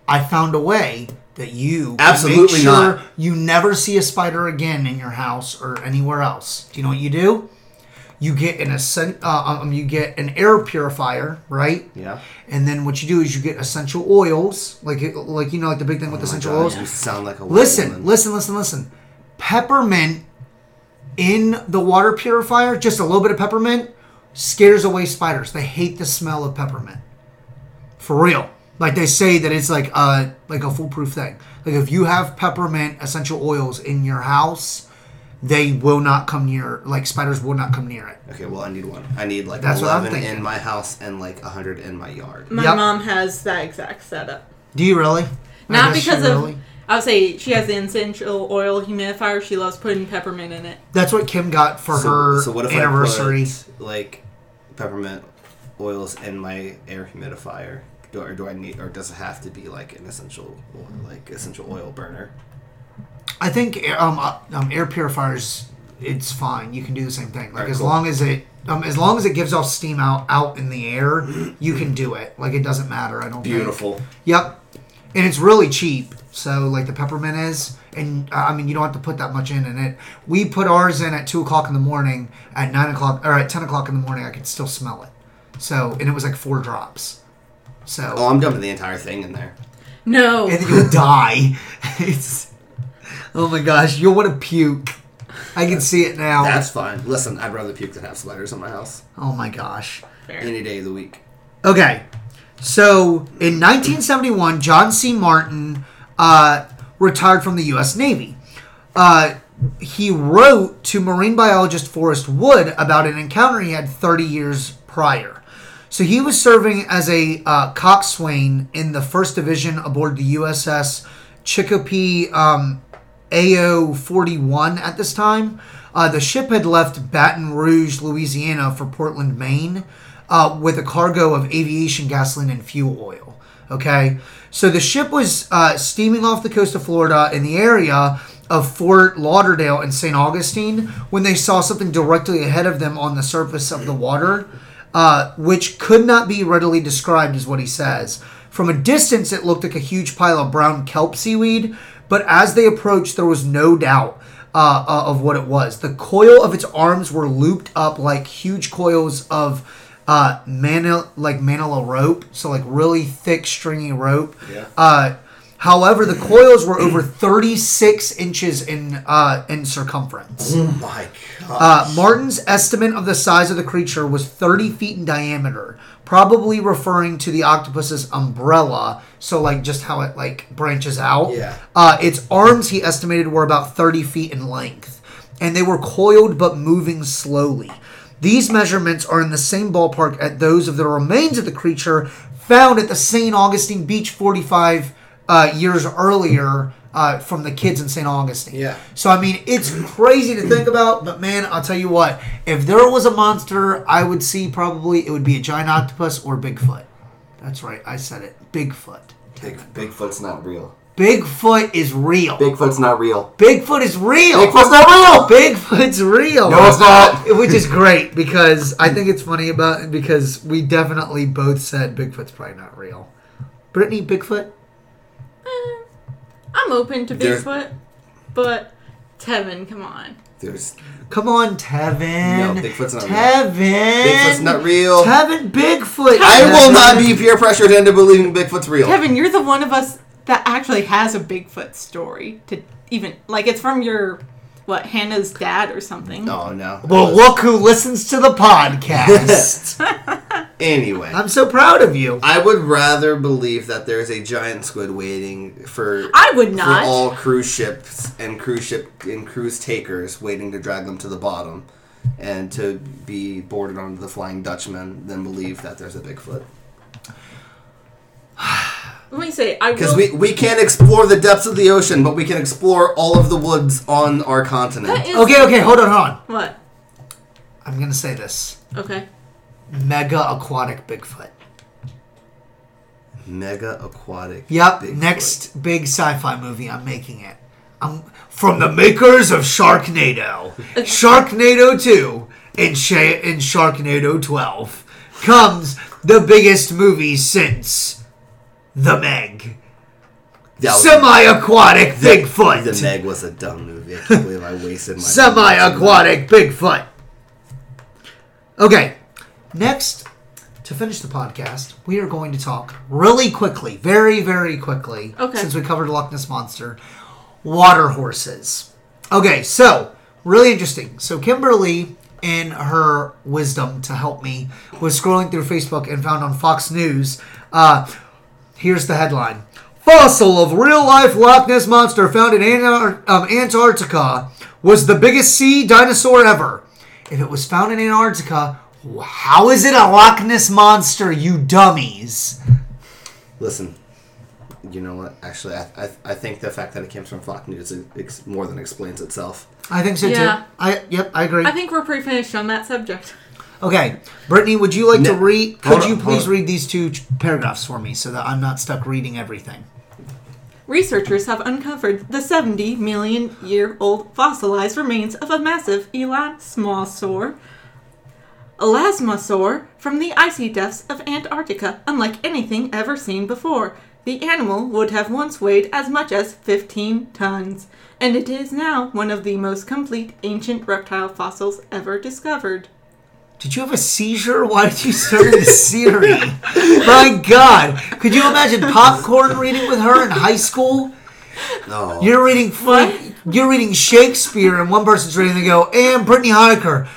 I found a way that you Absolutely make sure not. you never see a spider again in your house or anywhere else. Do you know what you do? You get an essen- uh, um, you get an air purifier, right? yeah. And then what you do is you get essential oils, like like you know, like the big thing with Oh my essential God, oils. You sound like a Listen, woman. listen, listen, listen. Peppermint in the water purifier, just a little bit of peppermint, scares away spiders. They hate the smell of peppermint. For real. Like they say that it's like a like a foolproof thing. Like if you have peppermint essential oils in your house, they will not come near like spiders will not come near it. Okay, well, I need one. I need like That's what I'm 11 thinking. in my house and like 100 in my yard. my Yep. mom has that exact setup. Do you really? I Not guess because you of. really- I would say she has the essential oil humidifier. She loves putting peppermint in it. That's what Kim got for her so what if anniversary. I put like peppermint oils in my air humidifier? Do, or do I need, or does it have to be like an essential, oil, like essential oil burner? I think um, uh, um, air purifiers, it's fine. You can do the same thing. Like Alright, as cool. long as it, um, as long as it gives off steam out out in the air, you can do it. Like it doesn't matter. I don't. think. Beautiful. Yep, and it's really cheap. So like the peppermint is, and uh, I mean you don't have to put that much in in it. We put ours in at two o'clock in the morning. At nine o'clock or at ten o'clock in the morning, I could still smell it. So and it was like four drops. So Oh, I'm dumping the entire thing in there. No. and then you'll die. *laughs* it's oh my gosh, you'll want to puke. I can see it now. That's fine. Listen, I'd rather puke than have spiders in my house oh my gosh. Fair. any day of the week. Okay, so in 1971, John C. Martin uh, retired from the U.S. Navy. Uh, he wrote to marine biologist Forrest Wood about an encounter he had 30 years prior. So he was serving as a uh, coxswain in the First Division aboard the USS Chicopee um, AO 41 at this time. Uh, the ship had left Baton Rouge, Louisiana for Portland, Maine, uh, with a cargo of aviation gasoline and fuel oil. Okay, so the ship was uh, steaming off the coast of Florida in the area of Fort Lauderdale and St. Augustine when they saw something directly ahead of them on the surface of the water, uh, which could not be readily described, is what he says. From a distance, it looked like a huge pile of brown kelp seaweed, but as they approached, there was no doubt uh, uh, of what it was. The coil of its arms were looped up like huge coils of uh, manila, like manila rope, so like really thick, stringy rope. Yeah. Uh, however, the coils were over 36 inches in uh, in circumference. Oh my god. Uh, Martin's estimate of the size of the creature was 30 feet in diameter, probably referring to the octopus's umbrella. So, like, just how it like branches out. Yeah. Uh, its arms, he estimated, were about 30 feet in length, and they were coiled but moving slowly. These measurements are in the same ballpark at those of the remains of the creature found at the St. Augustine Beach 45 uh, years earlier uh, from the kids in St. Augustine. Yeah. So I mean, it's crazy to think about, but man, I'll tell you what. If there was a monster, I would see probably it would be a giant octopus or Bigfoot. That's right, I said it. Bigfoot. Big, Bigfoot's not real. Bigfoot is real. Bigfoot's not real. Bigfoot is real. Bigfoot's not real. Bigfoot's real. No, it's not. Which is *laughs* great because I think it's funny about because we definitely both said Bigfoot's probably not real. Brittany, Bigfoot. Eh, I'm open to There's- Bigfoot, but Tevin, come on. There's Come on, Tevin. No, Bigfoot's not real. Tevin. Bigfoot's not real. Tevin, Bigfoot. I will not be peer pressured into believing Bigfoot's real. Kevin, you're the one of us that actually has a Bigfoot story to even like it's from your what Hannah's dad or something. Oh no. Well, look who listens to the podcast. *laughs* *laughs* Anyway, I'm so proud of you. I would rather believe that there's a giant squid waiting for I would for not. all cruise ships and cruise ship and cruise takers waiting to drag them to the bottom and to be boarded onto the Flying Dutchman than believe that there's a Bigfoot. *sighs* *sighs* *sighs* Let me say, I Because will. we, we can't explore the depths of the ocean, but we can explore all of the woods on our continent. That is- Okay, okay, hold on, hold on. What? I'm gonna say this: Okay. mega aquatic Bigfoot. Mega aquatic. Yep. Bigfoot. Next big sci-fi movie, I'm making it. I'm from the makers of Sharknado, Sharknado Two, and, Sha- and Sharknado Twelve comes the biggest movie since The Meg. Semi-aquatic the, Bigfoot. The Meg was a dumb movie. I can't believe I wasted my Semi-aquatic Bigfoot. Okay, next to finish the podcast, we are going to talk really quickly, very very quickly, Okay. since we covered Loch Ness monster, water horses. Okay, so really interesting. So Kimberly, in her wisdom to help me, was scrolling through Facebook and found on Fox News. Uh, here's the headline: Fossil of real-life Loch Ness monster found in Antar- um, Antarctica was the biggest sea dinosaur ever. If it was found in Antarctica, how is it a Loch Ness monster, you dummies? Listen, you know what? Actually, I, I, I think the fact that it came from Fox News ex- more than explains itself. I think so Yeah. too. I yep, I agree. I think we're pretty finished on that subject. Okay, Brittany, would you like to read? Could on, you please read these two paragraphs for me so that I'm not stuck reading everything? Researchers have uncovered the 70 million year old fossilized remains of a massive elasmosaur, elasmosaur from the icy depths of Antarctica, unlike anything ever seen before. The animal would have once weighed as much as 15 tons, and it is now one of the most complete ancient reptile fossils ever discovered. Did you have a seizure? Why did you start a Siri? My God! Could you imagine popcorn reading with her in high school? No. You're reading What? you're reading Shakespeare, and one person's reading. They go, and Brittany Honecker.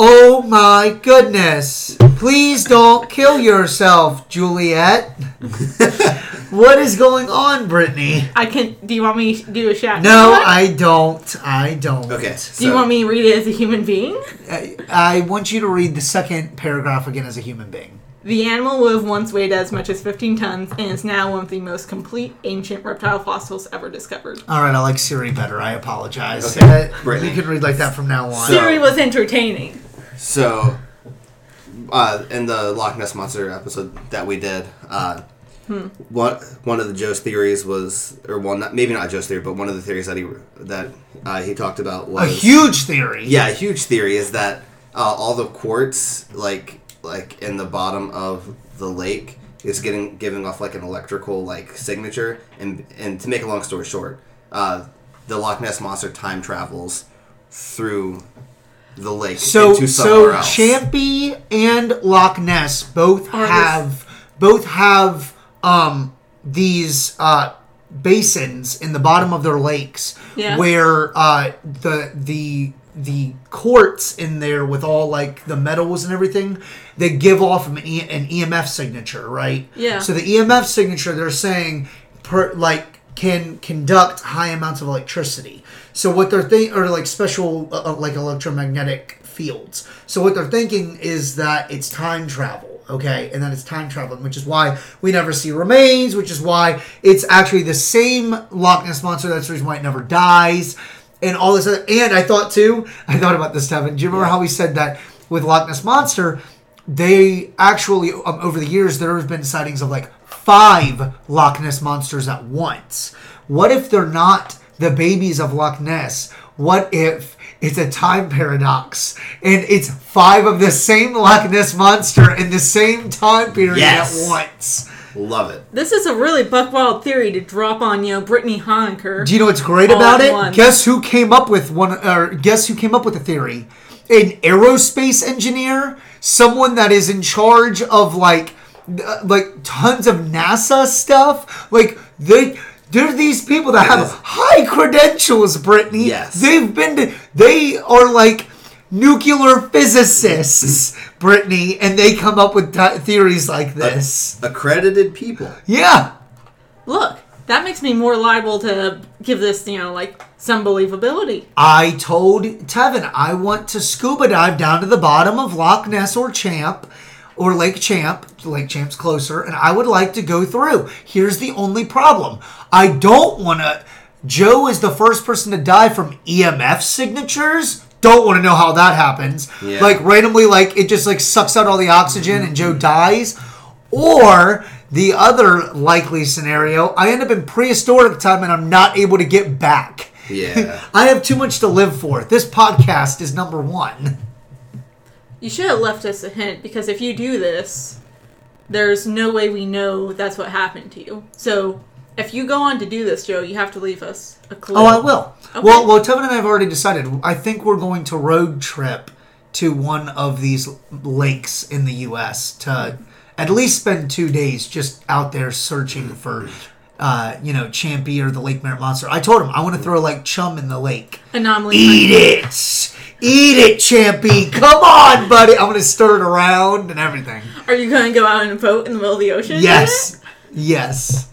Oh my goodness! Please don't kill yourself, Juliet. *laughs* what is going on, Brittany? I can. Do you want me to do a shout? No. I don't. I don't. Okay. Do you so- want me to read it as a human being? I, I want you to read the second paragraph again as a human being. The animal would have once weighed as much as 15 tons and is now one of the most complete ancient reptile fossils ever discovered. All right, I like Siri better. I apologize. Okay, Uh, Brittany. you can read like that from now on. So- Siri was entertaining. So, uh, in the Loch Ness monster episode that we did, uh, one one of the Joe's theories was, or one not, maybe not Joe's theory, but one of the theories that he that uh, he talked about was a huge theory. yeah, a huge theory is that uh, all the quartz like like in the bottom of the lake is getting giving off like an electrical like signature, and and to make a long story short, uh, the Loch Ness monster time travels through the lake So into somewhere so else. Champy and Loch Ness both Are have both have um these uh basins in the bottom of their lakes Yeah. where uh the the the quartz in there with all like the metals and everything they give off an, e- an EMF signature right Yeah. so the EMF signature they're saying per like can conduct high amounts of electricity so what they're thinking or like special uh, uh, like electromagnetic fields so what they're thinking is that it's time travel okay and that it's time traveling which is why we never see remains which is why it's actually the same Loch Ness monster that's the reason why it never dies and all this other and I thought too *laughs* I thought about this Tevin do you remember Yeah. how we said that with Loch Ness monster they actually um, over the years there have been sightings of like five Loch Ness monsters at once. What if they're not the babies of Loch Ness? What if it's a time paradox and it's five of the same Loch Ness monster in the same time period Yes. at once? Love it. This is a really buck wild theory to drop on, you know, Brittany Honecker. Do you know what's great about it? once. Guess who came up with one? Or guess who came up with the theory? An aerospace engineer, someone that is in charge of like, like tons of NASA stuff. Like they, they're these people that have Yes. high credentials. Brittany, Yes. they've been. To, they are like nuclear physicists, Brittany, and they come up with th- theories like this. Accredited people. Yeah. Look, that makes me more liable to give this, you know, like some believability. I told Tevin I want to scuba dive down to the bottom of Loch Ness or Champ or Lake Champ. Lake Champ's closer, and I would like to go through. Here's the only problem I don't want to. Joe is the first person to die from EMF signatures. don't want to know how that happens. Yeah. Like randomly, like it just like sucks out all the oxygen and Joe mm-hmm. dies. Or the other likely scenario, I end up in prehistoric time and I'm not able to get back. Yeah. *laughs* I have too much to live for. This podcast is number one. You should have left us a hint because if you do this, there's no way we know that's what happened to you. So if you go on to do this, Joe, you have to leave us a clue. Oh, I will. Okay. Well, well, Tevin and I have already decided. I think we're going to road trip to one of these lakes in the U.S. to at least spend two days just out there searching for, uh, you know, Champy or the Lake Merritt monster. I told him I want to throw like chum in the lake. Anomaly. Eat it, eat it, Champy. Come on, buddy. I'm gonna stir it around and everything. Are you going to go out in a boat in the middle of the ocean? Yes, yes.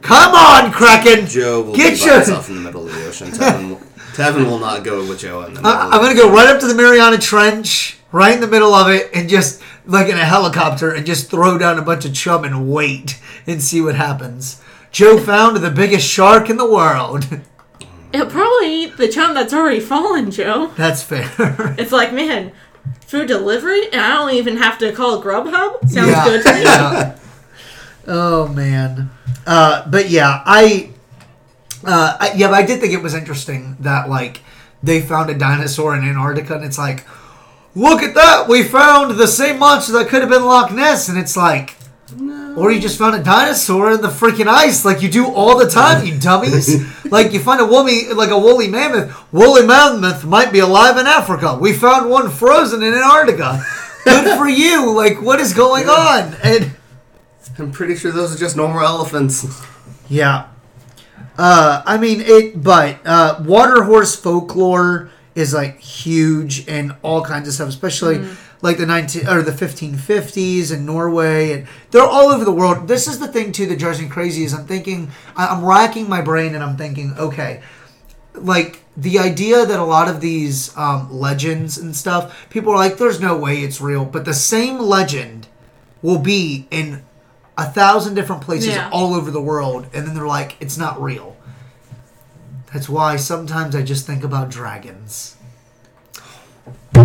Come on, Kraken. Joe will Get be by himself in the middle of the ocean. Tevin will, Tevin will not go with Joe in the middle. I, of I'm gonna go right up to the Mariana Trench, right in the middle of it, and just like in a helicopter, and just throw down a bunch of chum and wait and see what happens. Joe found the biggest shark in the world. *laughs* It'll probably eat the chum that's already fallen, Joe. That's fair. *laughs* It's like, man, food delivery, and I don't even have to call Grubhub. Sounds Yeah, good to me. yeah. Oh man, uh, but yeah, I, uh, I, yeah, but I did think it was interesting that like they found a dinosaur in Antarctica, and it's like, look at that, we found the same monster that could have been Loch Ness, and it's like. Or you just found a dinosaur in the freaking ice, like you do all the time, you dummies. *laughs* like you find a woolly, like a woolly mammoth. Woolly mammoth might be alive in Africa. We found one frozen in Antarctica. Good for *laughs* you. Like what is going on? And I'm pretty sure those are just normal elephants. yeah, uh, I mean it. But uh, water horse folklore is like huge and all kinds of stuff, especially like the 19 or the 1550s in Norway, and they're all over the world. This is the thing too that drives me crazy is I'm thinking I'm racking my brain and I'm thinking, okay, like the idea that a lot of these um, legends and stuff, people are like, there's no way it's real, but the same legend will be in a thousand different places Yeah. all over the world, and then they're like, it's not real. That's why sometimes I just think about dragons.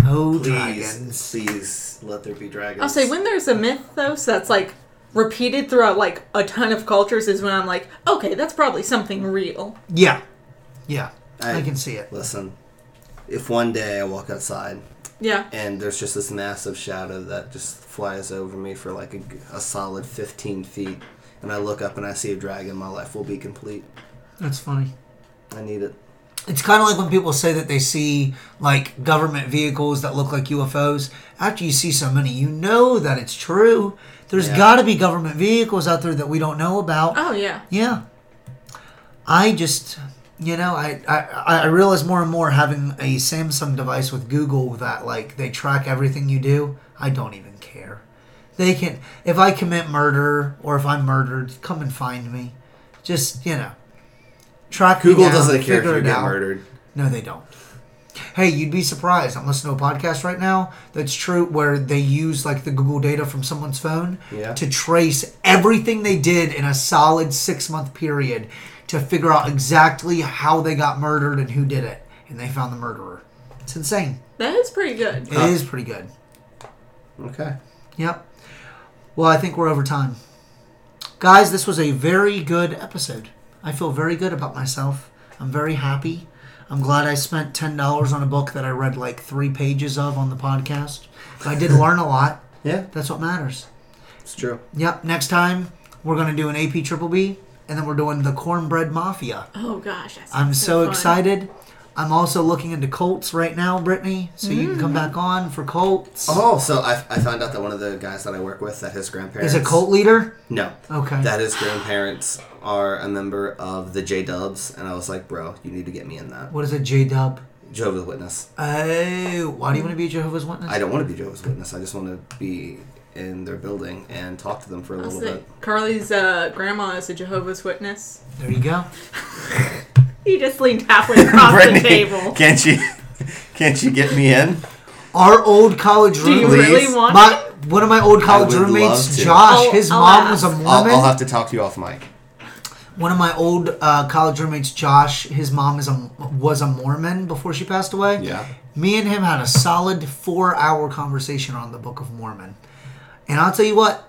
Oh, Please, dragons. please let there be dragons. I'll say when there's a mythos that's like repeated throughout like a ton of cultures is when I'm like, okay, that's probably something real. Yeah. Yeah. I, I- can see it. Listen, if one day I walk outside Yeah. and there's just this massive shadow that just flies over me for like a, a solid 15 feet, and I look up and I see a dragon, my life will be complete. That's funny. I need it. It's kind of like when people say that they see like government vehicles that look like UFOs. After you see so many, you know that it's true. There's Yeah. got to be government vehicles out there that we don't know about. Oh yeah. Yeah. I just, you know, I, I I realize more and more having a Samsung device with Google that like they track everything you do. I don't even care. They can if I commit murder or if I'm murdered, come and find me. Just you know, track me Google down, doesn't care if figure you get out. murdered. No, they don't. Hey, you'd be surprised. I'm listening to a podcast right now that's true where they use like the Google data from someone's phone Yeah. to trace everything they did in a solid six month period to figure out exactly how they got murdered and who did it. And they found the murderer. It's insane. That is pretty good. It is pretty good. Okay. Yep. Well, I think we're over time. Guys, this was a very good episode. I feel very good about myself. I'm very happy. I'm glad I spent $10 on a book that I read like three pages of on the podcast. But I did *laughs* learn a lot. Yeah, That's what matters. it's true. Yep. Next time, we're going to do an AP Triple B, and then we're doing the Cornbread Mafia. Oh gosh, I'm sounds so fun. excited. I'm also looking into Colts right now, Brittany. So you can come back on for Colts. Oh, so I, I found out that one of the guys that I work with, that his grandparents Is a cult leader? No. Okay. That his grandparents are a member of the J Dubs, and I was like, bro, you need to get me in that. What is a J Dub? Jehovah's Witness. Oh, why do you want to be a Jehovah's Witness? I don't want to be Jehovah's Witness. I just want to be in their building and talk to them for a I'll little bit. Carly's uh, grandma is a Jehovah's Witness. There you go. *laughs* He just leaned halfway across *laughs* the table. can't you, *laughs* can't you get me in? Our old college Do you roommate. really want my, him? one of my old college would roommates, to. Josh. I'll- his I'll mom was a ask. Mormon. I'll, I'll have to talk to you off mic. one of my old uh, college roommates, Josh. His mom is a was a Mormon before she passed away. Yeah. Me and him had a solid four hour conversation on the Book of Mormon. And I'll tell you what,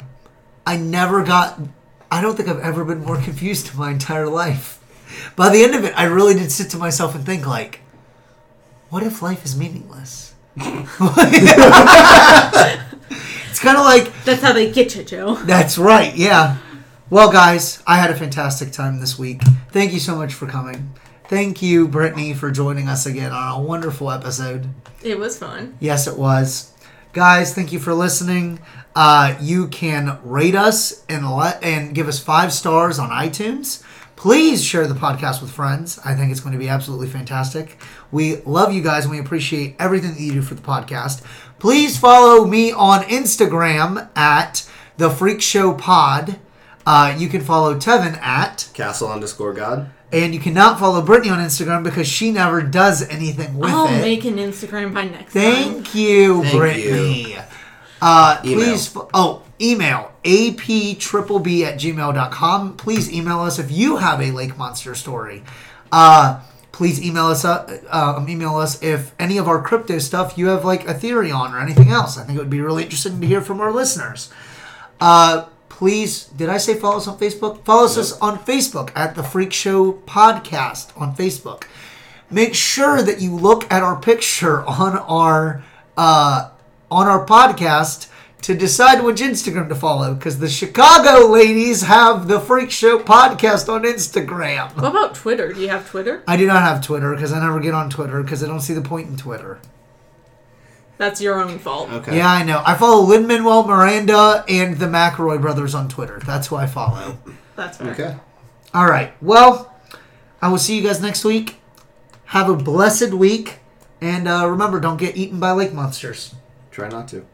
I never got, I don't think I've ever been more *laughs* confused in my entire life. By the end of it, I really did sit to myself and think, like, what if life is meaningless? *laughs* it's kind of like, That's how they get you, Joe. that's right, yeah. Well, guys, I had a fantastic time this week. Thank you so much for coming. Thank you, Brittany, for joining us again on a wonderful episode. It was fun. Yes, it was. Guys, thank you for listening. Uh, you can rate us and let and give us five stars on iTunes. Please share the podcast with friends. I think it's going to be absolutely fantastic. We love you guys and we appreciate everything that you do for the podcast. Please follow me on Instagram at the Freak Show Pod. Uh, you can follow Tevin at, Castle underscore God. and you cannot follow Brittany on Instagram because she never does anything with I'll it. make an Instagram by next time. Thank you, Thank Brittany. Uh, Email. please, f- oh, email aptripleb at gmail.com. Please email us if you have a Lake Monster story. Uh, please email us, uh, uh, email us if any of our crypto stuff you have like a theory on or anything else. I think it would be really interesting to hear from our listeners. Uh, please, did I say follow us on Facebook? Follow us on Facebook at the Freak Show Podcast on Facebook. Make sure that you look at our picture on our uh, on our podcast to decide which Instagram to follow because the Chicago ladies have the Freak Show Podcast on Instagram. What about Twitter? Do you have Twitter? I do not have Twitter because I never get on Twitter because I don't see the point in Twitter. That's your own fault. Okay. Yeah, I know. I follow Lin Manuel Miranda and the McElroy brothers on Twitter. That's who I follow. That's fair. Okay. All right. Well, I will see you guys next week. Have a blessed week. And uh, remember, don't get eaten by lake monsters. Try not to.